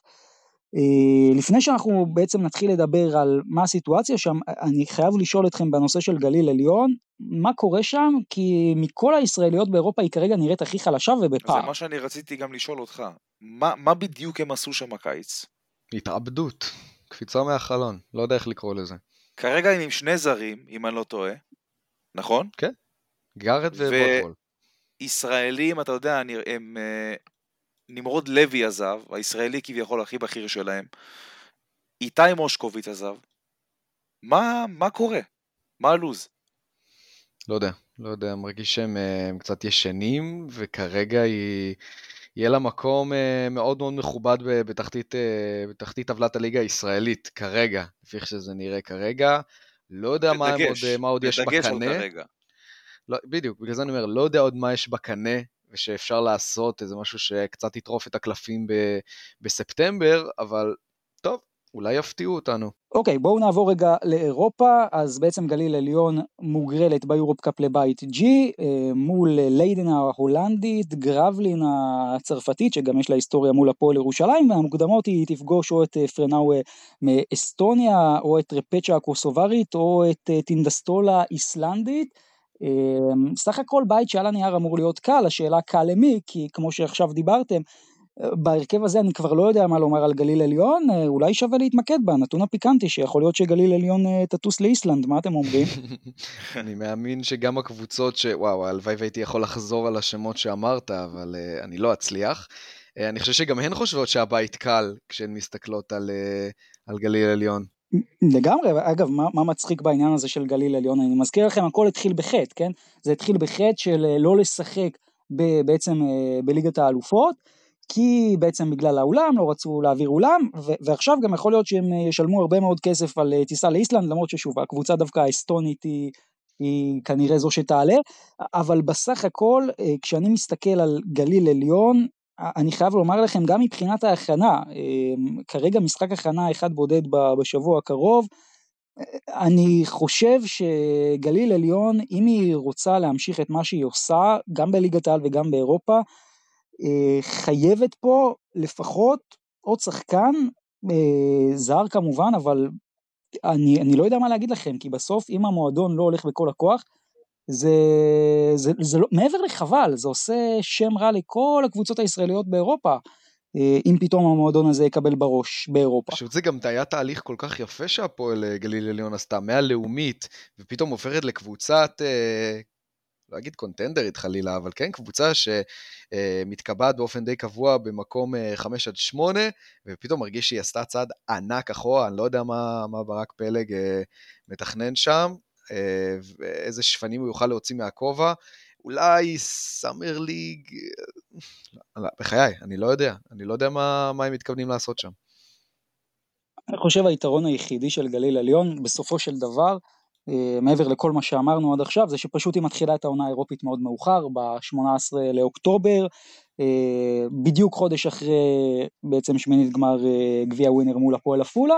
לפני שאנחנו בעצם נתחיל לדבר על מה הסיטואציה שם, אני חייב לשאול אתכם בנושא של גליל עליון, מה קורה שם? כי מכל הישראליות באירופה היא כרגע נראית הכי חלשה ובפער. זה מה שאני רציתי גם לשאול אותך. מה, מה בדיוק הם עשו שם הקיץ? התאבדות. קפיצה מהחלון. לא יודע איך לקרוא לזה. כרגע הם עם שני זרים, אם אני לא טועה. נכון? כן. גארד ובוטבול. ישראלים, אתה יודע, הם... נמרוד לוי עזב, הישראלי כביכול הכי בכיר שלהם. איתי מושקוביץ עזב. מה, מה קורה? מה הלו"ז? לא יודע, לא יודע, מרגיש שהם אה, קצת ישנים, וכרגע היא... יהיה לה מקום אה, מאוד מאוד מכובד בתחתית, אה, בתחתית טבלת הליגה הישראלית, כרגע, לפי איך שזה נראה כרגע. לא יודע מה עוד, מה עוד יש בקנה. לא, בדיוק, בגלל זה אני אומר, לא יודע עוד מה יש בקנה, ושאפשר לעשות איזה משהו שקצת יטרוף את הקלפים ב, בספטמבר, אבל טוב, אולי יפתיעו אותנו. אוקיי, okay, בואו נעבור רגע לאירופה, אז בעצם גליל עליון מוגרלת ביורופ קאפ לבית G, אה, מול ליידן ההולנדית, גרבלין הצרפתית, שגם יש לה היסטוריה מול הפועל ירושלים, והמוקדמות היא תפגוש או את אה, פרנאו מאסטוניה, או את רפצ'ה הקוסוברית, או את אה, טינדסטולה איסלנדית. סך הכל בית שעל הנייר אמור להיות קל, השאלה קל למי, כי כמו שעכשיו דיברתם, בהרכב הזה אני כבר לא יודע מה לומר על גליל עליון, אה, אולי שווה להתמקד בנתון הפיקנטי שיכול להיות שגליל עליון אה, תטוס לאיסלנד, מה אתם אומרים? אני מאמין שגם הקבוצות ש... וואו, הלוואי והייתי יכול לחזור על השמות שאמרת, אבל uh, אני לא אצליח. Uh, אני חושב שגם הן חושבות שהבית קל כשהן מסתכלות על, uh, על גליל עליון. לגמרי, אגב, מה, מה מצחיק בעניין הזה של גליל עליון? אני מזכיר לכם, הכל התחיל בחטא, כן? זה התחיל בחטא של לא לשחק בעצם בליגת האלופות. כי בעצם בגלל האולם לא רצו להעביר אולם ועכשיו גם יכול להיות שהם ישלמו הרבה מאוד כסף על טיסה לאיסלנד למרות ששוב הקבוצה דווקא האסטונית היא היא כנראה זו שתעלה, אבל בסך הכל כשאני מסתכל על גליל עליון, אני חייב לומר לכם גם מבחינת ההכנה, כרגע משחק הכנה אחד בודד בשבוע הקרוב, אני חושב שגליל עליון, אם היא רוצה להמשיך את מה שהיא עושה, גם בליגת העל וגם באירופה, חייבת פה לפחות עוד שחקן, זר כמובן, אבל אני, אני לא יודע מה להגיד לכם, כי בסוף אם המועדון לא הולך בכל הכוח, זה, זה, זה לא, מעבר לחבל, זה עושה שם רע לכל הקבוצות הישראליות באירופה, אה, אם פתאום המועדון הזה יקבל בראש באירופה. פשוט זה גם היה תהליך כל כך יפה שהפועל אה, גליל עליון עשתה, מהלאומית, ופתאום הופכת לקבוצת אה, לא אגיד קונטנדרית חלילה, אבל כן קבוצה שמתקבעת באופן די קבוע במקום 5 אה, עד 8, ופתאום מרגיש שהיא עשתה צעד ענק אחורה, אני לא יודע מה, מה ברק פלג מתכנן שם, אה, ואיזה שפנים הוא יוכל להוציא מהכובע. אולי סאמר ליג, בחיי, אני לא יודע, אני לא יודע מה, מה הם מתכוונים לעשות שם. אני חושב היתרון היחידי של גליל עליון, בסופו של דבר, אה, מעבר לכל מה שאמרנו עד עכשיו, זה שפשוט היא מתחילה את העונה האירופית מאוד מאוחר, ב-18 לאוקטובר, אה, בדיוק חודש אחרי בעצם שמינית גמר אה, גביע ווינר מול הפועל עפולה,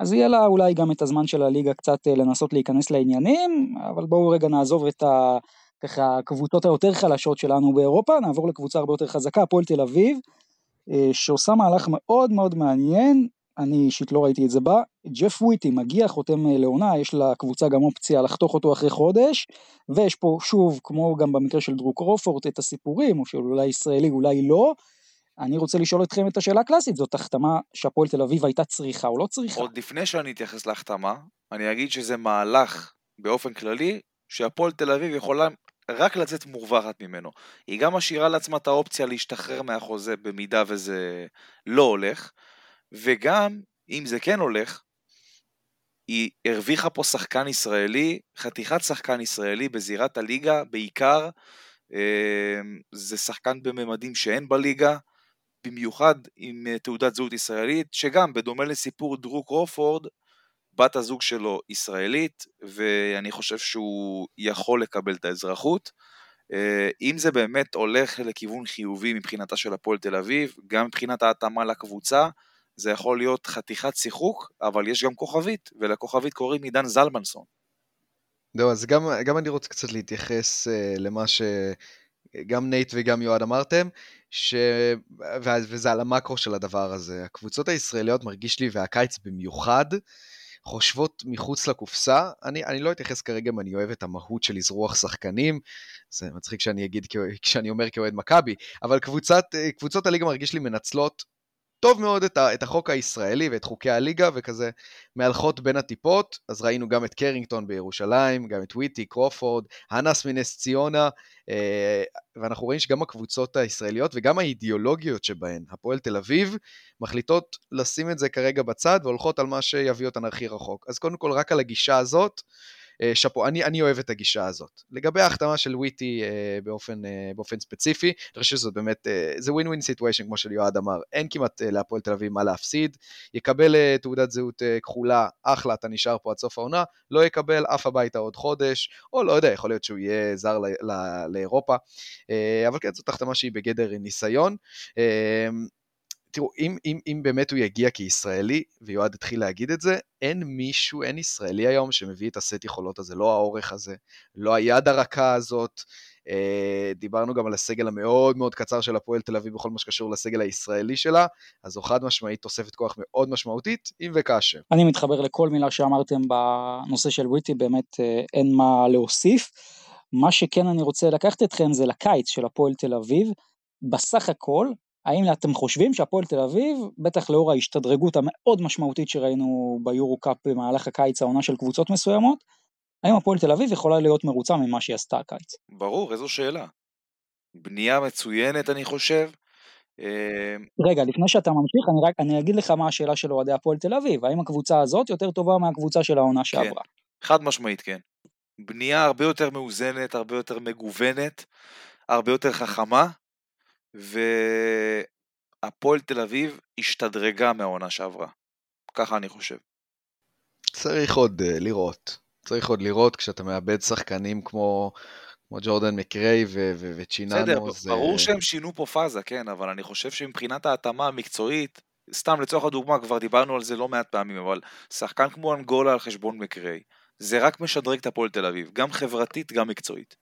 אז יהיה לה אולי גם את הזמן של הליגה קצת לנסות להיכנס לעניינים, אבל בואו רגע נעזוב את ה... ככה הקבוצות היותר חלשות שלנו באירופה, נעבור לקבוצה הרבה יותר חזקה, הפועל תל אביב, שעושה מהלך מאוד מאוד מעניין, אני אישית לא ראיתי את זה בה, ג'ף וויטי מגיע, חותם אה, לעונה, יש לקבוצה גם אופציה לחתוך אותו אחרי חודש, ויש פה שוב, כמו גם במקרה של דרו קרופורט, את הסיפורים, או של אולי ישראלי, אולי לא. אני רוצה לשאול אתכם את השאלה הקלאסית, זאת החתמה שהפועל תל אביב הייתה צריכה או לא צריכה? עוד לפני שאני אתייחס להחתמה, אני אגיד שזה מהלך באופן כללי, שהפועל תל אביב יכולה רק לצאת מורווחת ממנו. היא גם משאירה לעצמה את האופציה להשתחרר מהחוזה במידה וזה לא הולך, וגם, אם זה כן הולך, היא הרוויחה פה שחקן ישראלי, חתיכת שחקן ישראלי בזירת הליגה, בעיקר אמ, זה שחקן בממדים שאין בליגה, במיוחד עם אה, תעודת זהות ישראלית, שגם בדומה לסיפור דרו קרופורד, בת הזוג שלו ישראלית, ואני חושב שהוא יכול לקבל את האזרחות. אה, אם זה באמת הולך לכיוון חיובי מבחינתה של הפועל תל אביב, גם מבחינת ההתאמה לקבוצה, זה יכול להיות חתיכת שיחוק, אבל יש גם כוכבית, ולכוכבית קוראים עידן זלמנסון. זהו, אז גם, גם אני רוצה קצת להתייחס uh, למה שגם נייט וגם יועד אמרתם, ש... וזה על המקרו של הדבר הזה. הקבוצות הישראליות מרגיש לי, והקיץ במיוחד, חושבות מחוץ לקופסה. אני, אני לא אתייחס כרגע אם אני אוהב את המהות של אזרוח שחקנים, זה מצחיק שאני אגיד כשאני אומר כאוהד מכבי, אבל קבוצת, קבוצות הליגה מרגיש לי מנצלות טוב מאוד את, ה, את החוק הישראלי ואת חוקי הליגה וכזה מהלכות בין הטיפות, אז ראינו גם את קרינגטון בירושלים, גם את וויטי, קרופורד, האנס מנס ציונה, אה, ואנחנו רואים שגם הקבוצות הישראליות וגם האידיאולוגיות שבהן, הפועל תל אביב, מחליטות לשים את זה כרגע בצד והולכות על מה שיביא אותן הכי רחוק. אז קודם כל רק על הגישה הזאת, שאפו, אני, אני אוהב את הגישה הזאת. לגבי ההחתמה של וויטי אה, באופן, אה, באופן ספציפי, אני חושב שזאת באמת, אה, זה win-win situation כמו שיועד אמר, אין כמעט אה, להפועל תל אביב מה להפסיד, יקבל אה, תעודת זהות אה, כחולה, אחלה, אתה נשאר פה עד סוף העונה, לא יקבל, עף הביתה עוד חודש, או לא יודע, יכול להיות שהוא יהיה זר ל, ל, לאירופה, אה, אבל כן, זאת החתמה שהיא בגדר ניסיון. תראו, אם, אם, אם באמת הוא יגיע כישראלי, ויועד התחיל להגיד את זה, אין מישהו, אין ישראלי היום שמביא את הסט יכולות הזה, לא האורך הזה, לא היד הרכה הזאת. אה, דיברנו גם על הסגל המאוד מאוד קצר של הפועל תל אביב בכל מה שקשור לסגל הישראלי שלה, אז זו חד משמעית תוספת כוח מאוד משמעותית, אם וכאשר. אני מתחבר לכל מילה שאמרתם בנושא של וויטי, באמת אה, אין מה להוסיף. מה שכן אני רוצה לקחת אתכם זה לקיץ של הפועל תל אביב. בסך הכל, האם אתם חושבים שהפועל תל אביב, בטח לאור ההשתדרגות המאוד משמעותית שראינו ביורו קאפ במהלך הקיץ העונה של קבוצות מסוימות, האם הפועל תל אביב יכולה להיות מרוצה ממה שהיא עשתה הקיץ? ברור, איזו שאלה. בנייה מצוינת אני חושב. אה, רגע, לפני שאתה ממשיך, אני רק, אני אגיד לך מה השאלה של אוהדי הפועל תל אביב, האם הקבוצה הזאת יותר טובה מהקבוצה של העונה כן. שעברה? כן, חד משמעית כן. בנייה הרבה יותר מאוזנת, הרבה יותר מגוונת. הרבה יותר חכמה, והפועל תל אביב השתדרגה מהעונה שעברה. ככה אני חושב. צריך עוד uh, לראות. צריך עוד לראות כשאתה מאבד שחקנים כמו, כמו ג'ורדן מקריי וצ'יננו. בסדר, זה... ברור שהם שינו פה פאזה, כן, אבל אני חושב שמבחינת ההתאמה המקצועית, סתם לצורך הדוגמה, כבר דיברנו על זה לא מעט פעמים, אבל שחקן כמו אנגולה על חשבון מקריי, זה רק משדרג את הפועל תל אביב, גם חברתית, גם מקצועית.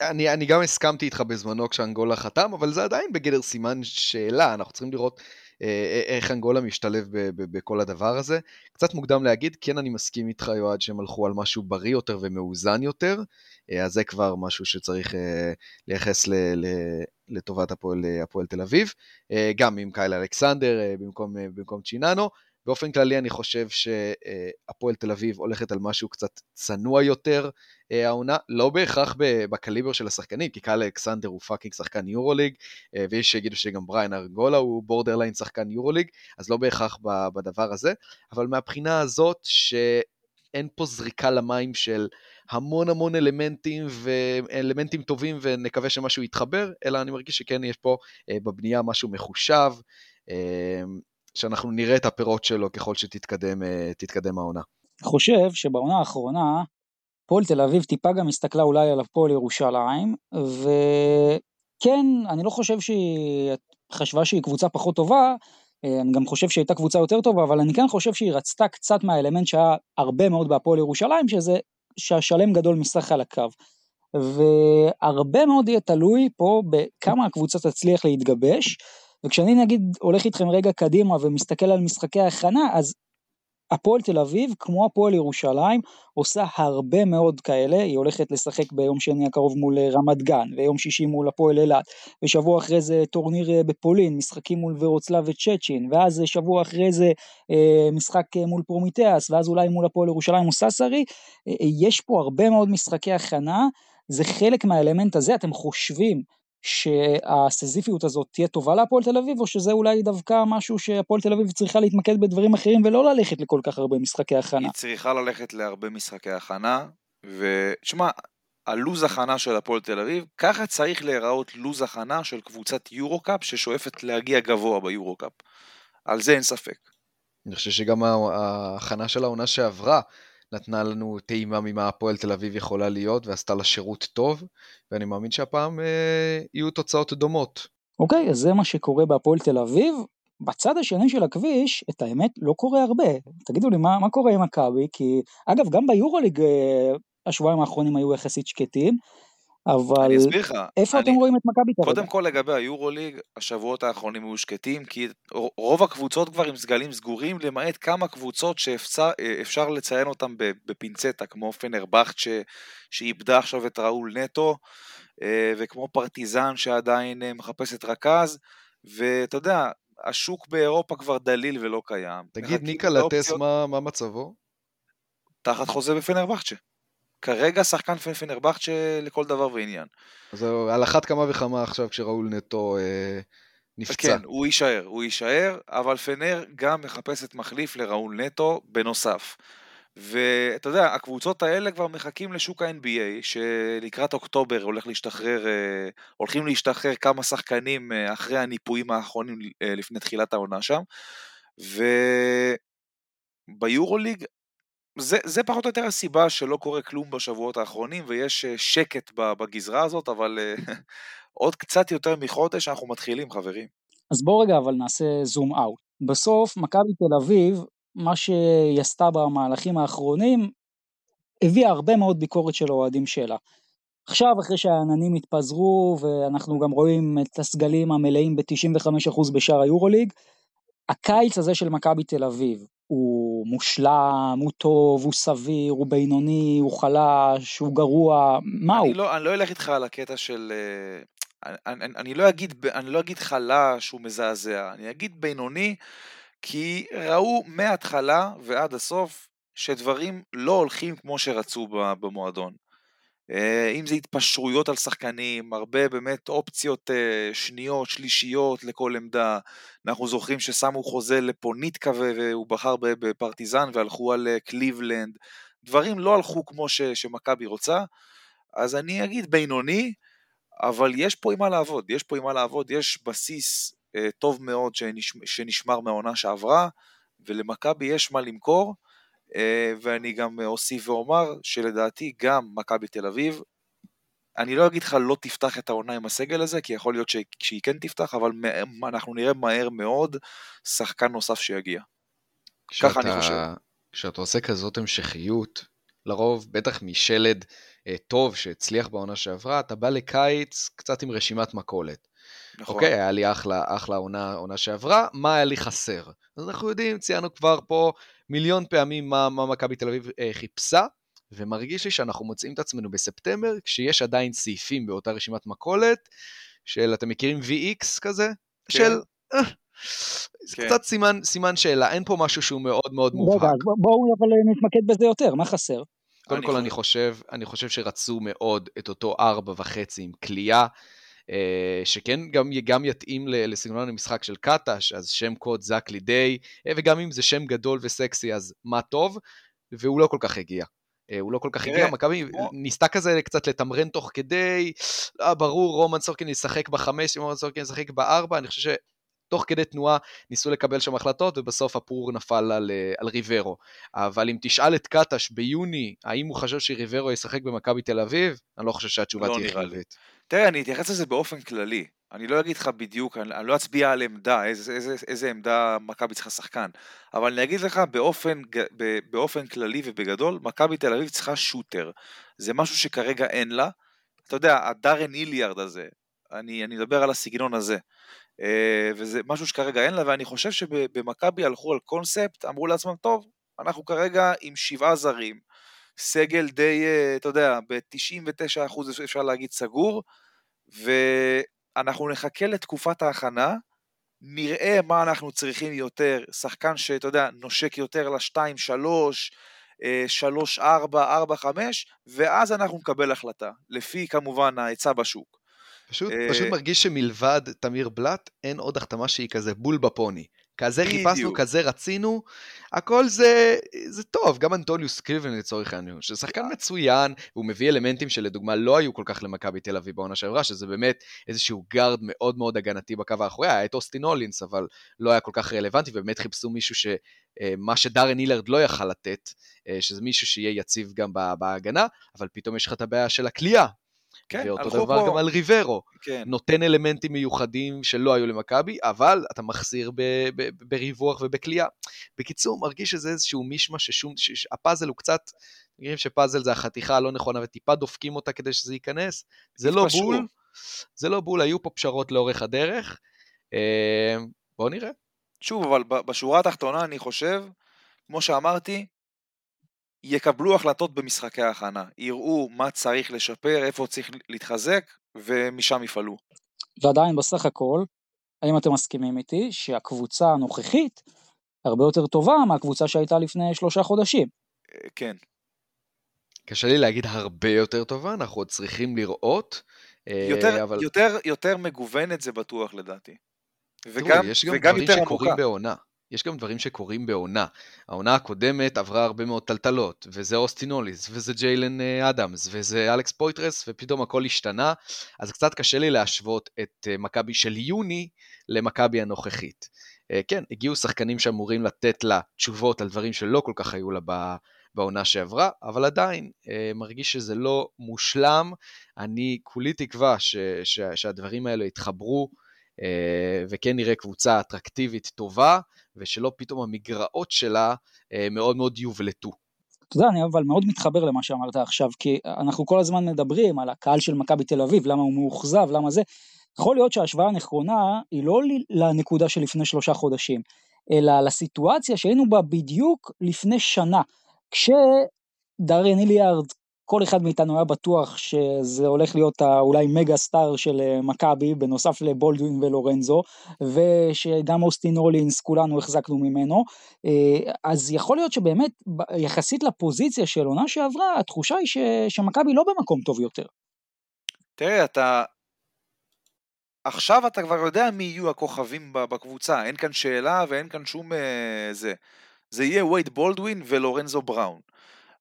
אני, אני גם הסכמתי איתך בזמנו כשאנגולה חתם, אבל זה עדיין בגדר סימן שאלה, אנחנו צריכים לראות אה, אה, איך אנגולה משתלב בכל הדבר הזה. קצת מוקדם להגיד, כן אני מסכים איתך יועד שהם הלכו על משהו בריא יותר ומאוזן יותר, אה, אז זה כבר משהו שצריך לייחס ל, ל, לטובת הפועל, הפועל תל אביב, גם עם קייל אלכסנדר במקום, במקום צ'יננו. באופן כללי אני חושב שהפועל תל אביב הולכת על משהו קצת צנוע יותר אה, העונה, לא בהכרח בקליבר של השחקנים, כי קייל אלכסנדר הוא fucking שחקן יורוליג, אה, ויש שיגידו שגם בריין ארגולה הוא borderline שחקן יורוליג, אז לא בהכרח בדבר הזה, אבל מהבחינה הזאת שאין פה זריקה למים של המון המון אלמנטים ואלמנטים טובים ונקווה שמשהו יתחבר, אלא אני מרגיש שכן יש פה אה, בבנייה משהו מחושב. שאנחנו נראה את הפירות שלו ככל שתתקדם העונה. אני חושב שבעונה האחרונה, פועל תל אביב טיפה גם הסתכלה אולי על הפועל ירושלים, וכן, אני לא חושב שהיא חשבה שהיא קבוצה פחות טובה, אני גם חושב שהיא הייתה קבוצה יותר טובה, אבל אני כן חושב שהיא רצתה קצת מהאלמנט שהיה הרבה מאוד בהפועל ירושלים, שזה שהשלם גדול מסך על הקו. והרבה מאוד יהיה תלוי פה בכמה הקבוצה תצליח להתגבש, וכשאני נגיד הולך איתכם רגע קדימה ומסתכל על משחקי ההכנה, אז הפועל תל אביב, כמו הפועל ירושלים, עושה הרבה מאוד כאלה, היא הולכת לשחק ביום שני הקרוב מול אה, רמת גן, ויום שישי מול הפועל אילת, ושבוע אחרי זה טורניר אה, בפולין, משחקים מול ורוצלב וצ'צ'ין, ואז שבוע אחרי זה אה, משחק מול פרומיתיאס, ואז אולי מול הפועל ירושלים או ססרי, יש פה הרבה מאוד משחקי הכנה, זה חלק מהאלמנט הזה, אתם חושבים שהסיזיפיות הזאת תהיה טובה להפועל תל אביב, או שזה אולי דווקא משהו שהפועל תל אביב צריכה להתמקד בדברים אחרים ולא ללכת לכל כך הרבה משחקי הכנה? היא צריכה ללכת להרבה משחקי הכנה, ותשמע, הלוז הכנה של הפועל תל אביב, ככה צריך להיראות לוז הכנה של קבוצת יורו-קאפ ששואפת להגיע גבוה ביורו-קאפ. על זה אין ספק. אני חושב שגם ההכנה של העונה שעברה נתנה לנו טעימה ממה הפועל תל אביב יכולה להיות ועשתה לה שירות טוב, ואני מאמין שהפעם אה, יהיו תוצאות דומות. אוקיי, אז זה מה שקורה בהפועל תל אביב. בצד השני של הכביש, את האמת, לא קורה הרבה. תגידו לי, מה, מה קורה עם מכבי? כי, אגב, גם ביורוליג אה, השבועיים האחרונים היו יחסית שקטים. אבל אני אסביר לך. איפה אני... אתם רואים את מכבי כרגע? קודם כל לגבי היורוליג, השבועות האחרונים היו שקטים, כי רוב הקבוצות כבר עם סגלים סגורים, למעט כמה קבוצות שאפשר לציין אותן בפינצטה, כמו פנרבכט שאיבדה עכשיו את ראול נטו, אה, וכמו פרטיזן שעדיין אה, מחפשת רכז, ואתה יודע, השוק באירופה כבר דליל ולא קיים. תגיד, ניקה לטס, מה, מה מצבו? תחת חוזה בפנרבכצ'ה. כרגע שחקן פנרבכצ'ה לכל דבר ועניין. אז על אחת כמה וכמה עכשיו כשראול נטו אה, נפצע. כן, הוא יישאר, הוא יישאר, אבל פנר גם מחפשת מחליף לראול נטו בנוסף. ואתה יודע, הקבוצות האלה כבר מחכים לשוק ה-NBA, שלקראת אוקטובר הולך להשתחרר, אה, הולכים להשתחרר כמה שחקנים אה, אחרי הניפויים האחרונים אה, לפני תחילת העונה שם. וביורוליג זה, זה פחות או יותר הסיבה שלא קורה כלום בשבועות האחרונים ויש אה, שקט בגזרה הזאת, אבל אה, עוד קצת יותר מחודש אנחנו מתחילים, חברים. אז בואו רגע אבל נעשה זום אאוט. בסוף, מכבי תל אביב, מה שהיא עשתה במהלכים האחרונים, הביאה הרבה מאוד ביקורת של האוהדים שלה. עכשיו, אחרי שהעננים התפזרו, ואנחנו גם רואים את הסגלים המלאים ב-95% בשאר היורוליג, הקיץ הזה של מכבי תל אביב, הוא מושלם, הוא טוב, הוא סביר, הוא בינוני, הוא חלש, הוא גרוע, מה אני הוא? לא, אני לא אלך איתך על הקטע של... אה, אני, אני, אני, לא אגיד, אני לא אגיד חלש, הוא מזעזע, אני אגיד בינוני, כי ראו מההתחלה ועד הסוף שדברים לא הולכים כמו שרצו במועדון. אה, אם זה התפשרויות על שחקנים, הרבה באמת אופציות אה, שניות, שלישיות לכל עמדה. אנחנו זוכרים ששמו חוזה לפוניטקה והוא בחר בפרטיזן והלכו על אה, קליבלנד. דברים לא הלכו כמו שמכבי רוצה, אז אני אגיד בינוני, אבל יש פה עם מה לעבוד, יש פה עם מה לעבוד, יש בסיס טוב מאוד שנש, שנשמר מהעונה שעברה, ולמכבי יש מה למכור, ואני גם אוסיף ואומר שלדעתי גם מכבי תל אביב, אני לא אגיד לך לא תפתח את העונה עם הסגל הזה, כי יכול להיות שהיא כן תפתח, אבל אנחנו נראה מהר מאוד שחקן נוסף שיגיע. ככה אני חושב. כשאתה עושה כזאת המשכיות, לרוב, בטח משלד אה, טוב שהצליח בעונה שעברה, אתה בא לקיץ קצת עם רשימת מכולת. נכון. אוקיי, היה לי אחלה, אחלה עונה, עונה שעברה, מה היה לי חסר? אז אנחנו יודעים, ציינו כבר פה מיליון פעמים מה, מה מכבי תל אביב אה, חיפשה, ומרגיש לי שאנחנו מוצאים את עצמנו בספטמבר, כשיש עדיין סעיפים באותה רשימת מכולת, של, אתם מכירים VX כזה? כן. של... אה, זה כן. קצת סימן, סימן שאלה, אין פה משהו שהוא מאוד מאוד מובהק. רגע, בואו אבל נתמקד בזה יותר, מה חסר? קודם כל, אני חושב, אני חושב שרצו מאוד את אותו ארבע וחצי עם כליאה, אה, שכן גם, גם יתאים לסגנון המשחק של קטש, אז שם קוד זק לידי, אה, וגם אם זה שם גדול וסקסי, אז מה טוב, והוא לא כל כך הגיע. אה, הוא לא כל כך הגיע, מכבי ניסתה כזה קצת לתמרן תוך כדי, לא, ברור, רומן סורקין ישחק בחמש, רומן סורקין ישחק בארבע, אני חושב תוך כדי תנועה ניסו לקבל שם החלטות, ובסוף הפור נפל על, אה, על ריברו. אבל אם תשאל את קטש ביוני, האם הוא חשב שריברו ישחק במכבי תל אביב, אני לא חושב שהתשובה לא תהיה חיובית. תראה, אני אתייחס לזה באופן כללי. אני לא אגיד לך בדיוק, אני, אני לא אצביע על עמדה, איזה, איזה, איזה עמדה מכבי צריכה שחקן, אבל אני אגיד לך באופן, באופן כללי ובגדול, מכבי תל אביב צריכה שוטר. זה משהו שכרגע אין לה. אתה יודע, הדארן איליארד הזה, אני, אני מדבר על הסגנון הזה. אה, וזה משהו שכרגע אין לה, ואני חושב שבמכבי הלכו על קונספט, אמרו לעצמם, טוב, אנחנו כרגע עם שבעה זרים, סגל די, אה, אתה יודע, ב-99% אפשר להגיד סגור, ואנחנו נחכה לתקופת ההכנה, נראה מה אנחנו צריכים יותר, שחקן שאתה יודע, נושק יותר לשתיים, שלוש, אה, שלוש, ארבע, ארבע, חמש, ואז אנחנו נקבל החלטה, לפי כמובן ההיצע בשוק. פשוט, אה, פשוט מרגיש שמלבד תמיר בלאט, אין עוד החתמה שהיא כזה בול בפוני. כזה בדיוק. חיפשנו, כזה רצינו, הכל זה, זה טוב, גם אנטוניוס קליבלנד לצורך העניין, ששחקן אה. מצוין, והוא מביא אלמנטים שלדוגמה לא היו כל כך למכבי תל אביב בעונה שעברה, שזה באמת איזשהו גארד מאוד מאוד הגנתי בקו האחורי, היה את אוסטין הולינס, אבל לא היה כל כך רלוונטי, ובאמת חיפשו מישהו ש... אה, מה שדארן הילרד לא יכל לתת, שזה מישהו שיהיה יציב גם בהגנה, אבל פתאום יש לך את הבעיה של הכלייה, כן, ואותו דבר פה... גם על ריברו. כן. נותן אלמנטים מיוחדים שלא היו למכבי, אבל אתה מחסיר בריווח ובכלייה. בקיצור, מרגיש שזה איזשהו מישמע ששום, שהפאזל הוא קצת, נראים שפאזל זה החתיכה הלא נכונה וטיפה דופקים אותה כדי שזה ייכנס. זה לא בול, זה לא בול, היו פה פשרות לאורך הדרך. אה, בואו נראה. שוב, אבל בשורה התחתונה אני חושב, כמו שאמרתי, יקבלו החלטות במשחקי ההכנה, יראו מה צריך לשפר, איפה צריך להתחזק, ומשם יפעלו. ועדיין בסך הכל, האם אתם מסכימים איתי שהקבוצה הנוכחית הרבה יותר טובה מהקבוצה שהייתה לפני שלושה חודשים? אה, כן. קשה לי להגיד הרבה יותר טובה, אנחנו עוד צריכים לראות. אה, יותר, אבל... יותר, יותר מגוונת זה בטוח לדעתי. וגם, תראו, יש גם וגם דברים שקורים בעונה. יש גם דברים שקורים בעונה. העונה הקודמת עברה הרבה מאוד טלטלות, וזה אוסטין הוליס, וזה ג'יילן אה, אדמס, וזה אלכס פויטרס, ופתאום הכל השתנה, אז קצת קשה לי להשוות את אה, מכבי של יוני למכבי הנוכחית. אה, כן, הגיעו שחקנים שאמורים לתת לה תשובות על דברים שלא כל כך היו לה בעונה שעברה, אבל עדיין מרגיש שזה לא מושלם. אני כולי תקווה ש, ש, שהדברים האלה יתחברו. וכן נראה קבוצה אטרקטיבית טובה, ושלא פתאום המגרעות שלה אה, מאוד מאוד יובלטו. אתה יודע, אני אבל מאוד מתחבר למה שאמרת עכשיו, כי אנחנו כל הזמן מדברים על הקהל של מכבי תל אביב, למה הוא מאוכזב, למה זה. יכול להיות שההשוואה הנכונה היא לא לנקודה של לפני שלושה חודשים, אלא לסיטואציה שהיינו בה בדיוק לפני שנה, כשדריאן איליארד כל אחד מאיתנו היה בטוח שזה הולך להיות אולי מגה סטאר של אה, מכבי, בנוסף לבולדווין ולורנזו, ושגם אוסטין הולינס כולנו החזקנו ממנו, אה, אז יכול להיות שבאמת יחסית לפוזיציה של עונה שעברה, התחושה היא ש... שמכבי לא במקום טוב יותר. תראה, אתה... עכשיו אתה כבר יודע מי יהיו הכוכבים בקבוצה, אין כאן שאלה ואין כאן שום... אה, זה. זה יהיה וייד בולדווין ולורנזו בראון.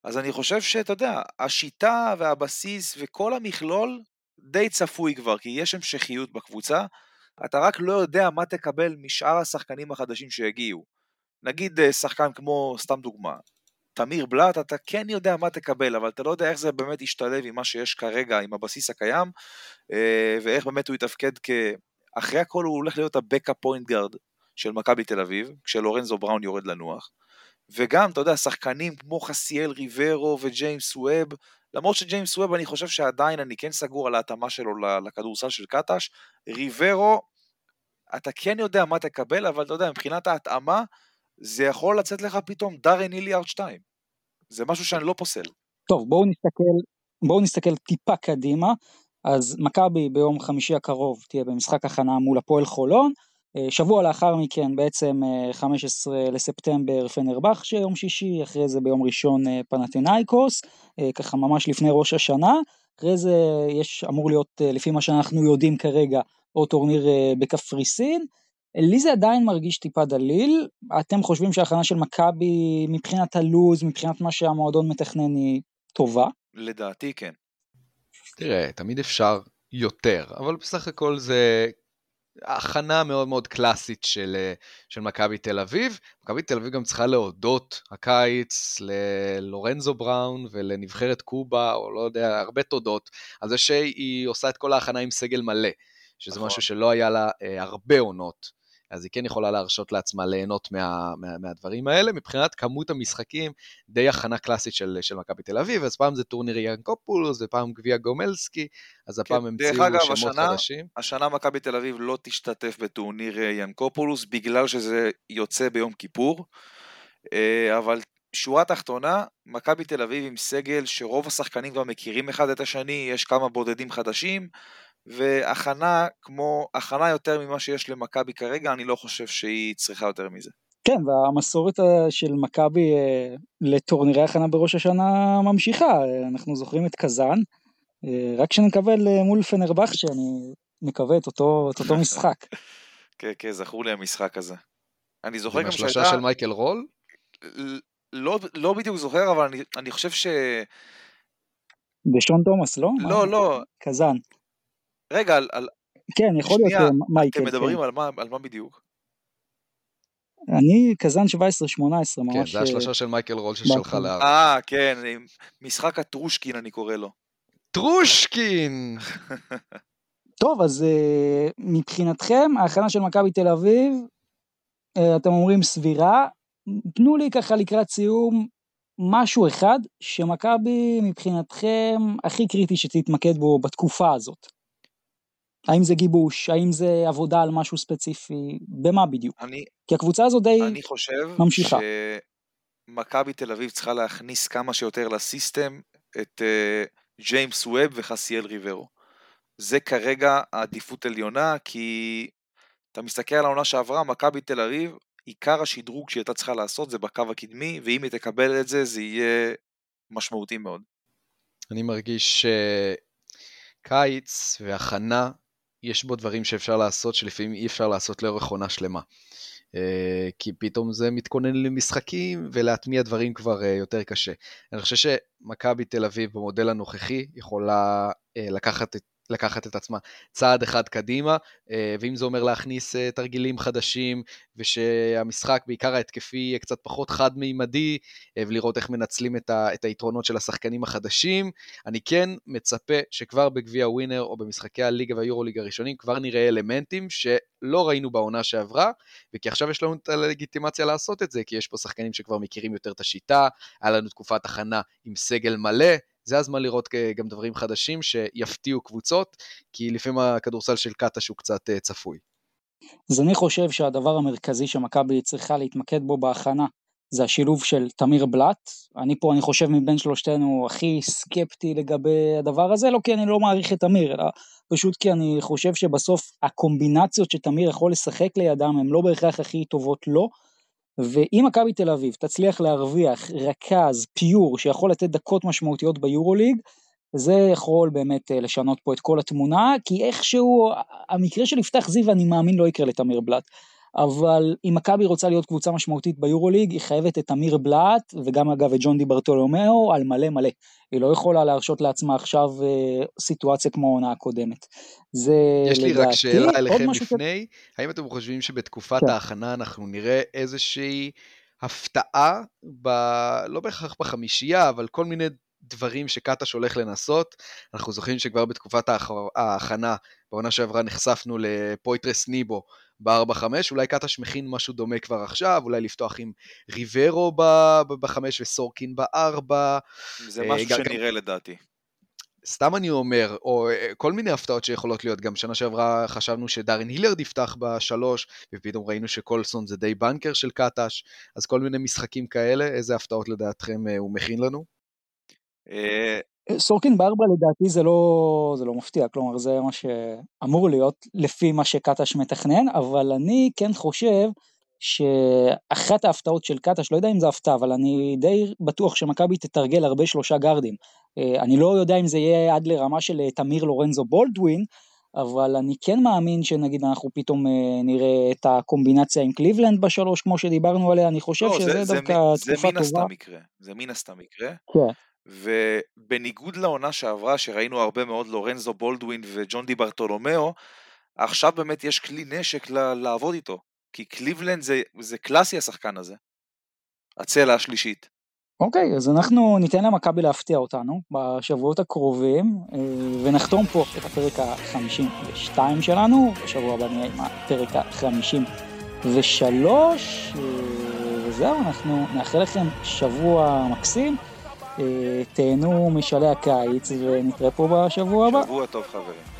אז אני חושב שאתה יודע, השיטה והבסיס וכל המכלול די צפוי כבר, כי יש המשכיות בקבוצה, אתה רק לא יודע מה תקבל משאר השחקנים החדשים שהגיעו. נגיד אה, שחקן כמו, סתם דוגמה, תמיר בלאט, אתה כן יודע מה תקבל, אבל אתה לא יודע איך זה באמת ישתלב עם מה שיש כרגע, עם הבסיס הקיים, אה, ואיך באמת הוא יתפקד כ... אחרי הכל הוא הולך להיות ה backup point guard של מכבי תל אביב, כשלורנזו בראון יורד לנוח. וגם, אתה יודע, שחקנים כמו חסיאל ריברו וג'יימס ווב, למרות שג'יימס ווב אני חושב שעדיין אני כן סגור על ההתאמה שלו לכדורסל של קטש, ריברו, אתה כן יודע מה תקבל, אבל אתה יודע, מבחינת ההתאמה, זה יכול לצאת לך פתאום דארן איליארד 2. זה משהו שאני לא פוסל. טוב, בואו נסתכל, בואו נסתכל טיפה קדימה. אז מכבי ביום חמישי הקרוב תהיה במשחק הכנה מול הפועל חולון. אה, שבוע לאחר מכן, בעצם 15 אה, לספטמבר פנרבח שיום שישי, אחרי זה ביום ראשון אה, פנתנאיקוס, ככה ממש לפני ראש השנה. אחרי זה יש אמור להיות, לפי מה שאנחנו יודעים כרגע, עוד טורניר בקפריסין. לי זה עדיין מרגיש טיפה דליל, אתם חושבים שההכנה של מכבי מבחינת הלוז, מבחינת מה שהמועדון מתכנן היא טובה? לדעתי כן. תראה, תמיד אפשר יותר, אבל בסך הכל זה הכנה מאוד מאוד קלאסית של, של מכבי תל אביב. מכבי תל אביב גם צריכה להודות הקיץ ללורנזו בראון ולנבחרת קובה, או לא יודע, הרבה תודות, על זה שהיא עושה את כל ההכנה עם סגל מלא, שזה נכון. משהו שלא היה לה אה, הרבה עונות. אז היא כן יכולה להרשות לעצמה ליהנות מה, מה, מהדברים האלה. מבחינת כמות המשחקים, די הכנה קלאסית של, של מכבי תל אביב, אז פעם זה טורניר ינקופולוס, ופעם גביע גומלסקי, אז הפעם כן, המציאו שמות השנה, חדשים. השנה מכבי תל אביב לא תשתתף בטורניר ינקופולוס, בגלל שזה יוצא ביום כיפור, אה, אבל שורה תחתונה, מכבי תל אביב עם סגל שרוב השחקנים כבר מכירים אחד את השני, יש כמה בודדים חדשים, והכנה כמו, הכנה יותר ממה שיש למכבי כרגע, אני לא חושב שהיא צריכה יותר מזה. כן, והמסורת אה, של מכבי אה, לטורנירי הכנה בראש השנה ממשיכה, אנחנו זוכרים את קזאן, אה, רק שנקבל מול פנרבך שאני מקווה את אותו, את אותו משחק. כן, כן, זכור לי המשחק הזה. אני זוכר גם שהייתה... עם השלושה של מייקל רול? לא, לא בדיוק זוכר, אבל אני, אני חושב ש... בשון תומאס, לא? לא, לא. קזאן. רגע, על... על... כן, יכול להיות אה, מייקל. אתם מדברים כן. על, מה, על מה בדיוק? אני קזאן 17-18, ממש... כן, זה אה, השלושה של מייקל רול ששלחה לארץ. אה, כן, משחק הטרושקין אני קורא לו. טרושקין! טוב, אז uh, מבחינתכם, ההכנה של מכבי תל אביב, אתם אומרים סבירה, תנו לי ככה לקראת סיום משהו אחד שמכבי מבחינתכם הכי קריטי שתתמקד בו בתקופה הזאת. האם זה גיבוש, האם זה עבודה על משהו ספציפי, במה בדיוק? אני, כי הקבוצה הזו די אני חושב ממשיכה. שמכבי תל אביב צריכה להכניס כמה שיותר לסיסטם את uh, ג'יימס ווב וחסיאל ריברו. זה כרגע העדיפות עליונה, כי אתה מסתכל על העונה שעברה, מכבי תל אביב, עיקר השדרוג שהיא הייתה צריכה לעשות זה בקו הקדמי, ואם היא תקבל את זה, זה יהיה משמעותי מאוד. אני מרגיש שקיץ והכנה יש בו דברים שאפשר לעשות שלפעמים אי אפשר לעשות לאורך עונה שלמה. אה, כי פתאום זה מתכונן למשחקים ולהטמיע דברים כבר אה, יותר קשה. אני חושב שמכבי תל אביב במודל הנוכחי יכולה אה, לקחת את לקחת את עצמה צעד אחד קדימה, אה, ואם זה אומר להכניס אה, תרגילים חדשים, ושהמשחק, בעיקר ההתקפי, יהיה קצת פחות חד-מימדי, אה, ולראות איך מנצלים את, ה, את היתרונות של השחקנים החדשים, אני כן מצפה שכבר בגביע ווינר, או במשחקי הליגה והיורוליג הראשונים, כבר נראה אלמנטים שלא ראינו בעונה שעברה, וכי עכשיו יש לנו את הלגיטימציה לעשות את זה, כי יש פה שחקנים שכבר מכירים יותר את השיטה, היה לנו תקופת הכנה עם סגל מלא, זה הזמן לראות גם דברים חדשים שיפתיעו קבוצות, כי לפעמים הכדורסל של קטש הוא קצת אה, צפוי. אז אני חושב שהדבר המרכזי שמכבי צריכה להתמקד בו בהכנה זה השילוב של תמיר בלאט. אני פה, אני חושב, מבין שלושתנו הכי סקפטי לגבי הדבר הזה, לא כי אני לא מעריך את תמיר, אלא פשוט כי אני חושב שבסוף הקומבינציות שתמיר יכול לשחק לידם הן לא בהכרח הכי טובות לו. ואם מכבי תל אביב תצליח להרוויח רכז פיור שיכול לתת דקות משמעותיות ביורוליג, זה יכול באמת אה, לשנות פה את כל התמונה, כי איכשהו המקרה של יפתח זיו אני מאמין לא יקרה לתמיר בלאט. אבל אם מכבי רוצה להיות קבוצה משמעותית ביורוליג, היא חייבת את אמיר בלאט, וגם אגב את ג'ון די ברטולומיאו, על מלא מלא. היא לא יכולה להרשות לעצמה עכשיו אה, סיטואציה כמו העונה הקודמת. זה יש לי לדעתי, רק שאלה אליכם לפני, האם אתם חושבים שבתקופת כן. ההכנה אנחנו נראה איזושהי הפתעה, ב... לא בהכרח בחמישייה, אבל כל מיני דברים שקטש הולך לנסות. אנחנו זוכרים שכבר בתקופת. ההכנה, בעונה שעברה נחשפנו לפויטרס ניבו ב-4-5, אולי קטש מכין משהו דומה כבר עכשיו, אולי לפתוח עם ריברו ב-5 וסורקין ב-4. זה אה, משהו גם- שנראה לדעתי. סתם אני אומר, או אה, כל מיני הפתעות שיכולות להיות, גם שנה שעברה חשבנו שדארין הילרד יפתח בשלוש, ופתאום ראינו שקולסון זה די בנקר של קטש, אז כל מיני משחקים כאלה, איזה הפתעות לדעתכם אה, הוא מכין לנו? סורקין בארבע לדעתי זה לא, זה לא מפתיע, כלומר זה מה שאמור להיות לפי מה שקטש מתכנן, אבל אני כן חושב שאחת ההפתעות של קטש, לא יודע אם זה הפתעה, אבל אני די בטוח שמכבי תתרגל הרבה שלושה גארדים. אה, אני לא יודע אם זה יהיה עד לרמה של אה, תמיר לורנזו בולדווין, אבל אני כן מאמין שנגיד אנחנו פתאום אה, נראה את הקומבינציה עם קליבלנד בשלוש כמו שדיברנו עליה, אני חושב לא, שזה זה- זה דווקא זה תקופה מן הסתם טובה. יקרה. זה מן הסתם יקרה. כן. ובניגוד לעונה שעברה, שראינו הרבה מאוד לורנזו בולדווין וג'ון די ברטולומיאו, עכשיו באמת יש כלי נשק לעבוד איתו. כי קליבלנד זה, זה קלאסי השחקן הזה. הצלע השלישית. אוקיי, אז אנחנו ניתן למכבי להפתיע אותנו בשבועות הקרובים, אה, ונחתום פה את הפרק ה-52 שלנו, בשבוע הבא נהיה עם הפרק ה-53, וזהו, אנחנו נאחל לכם שבוע מקסים, אה, תהנו משלהי הקיץ, ונתראה פה בשבוע הבא. שבוע טוב חברים.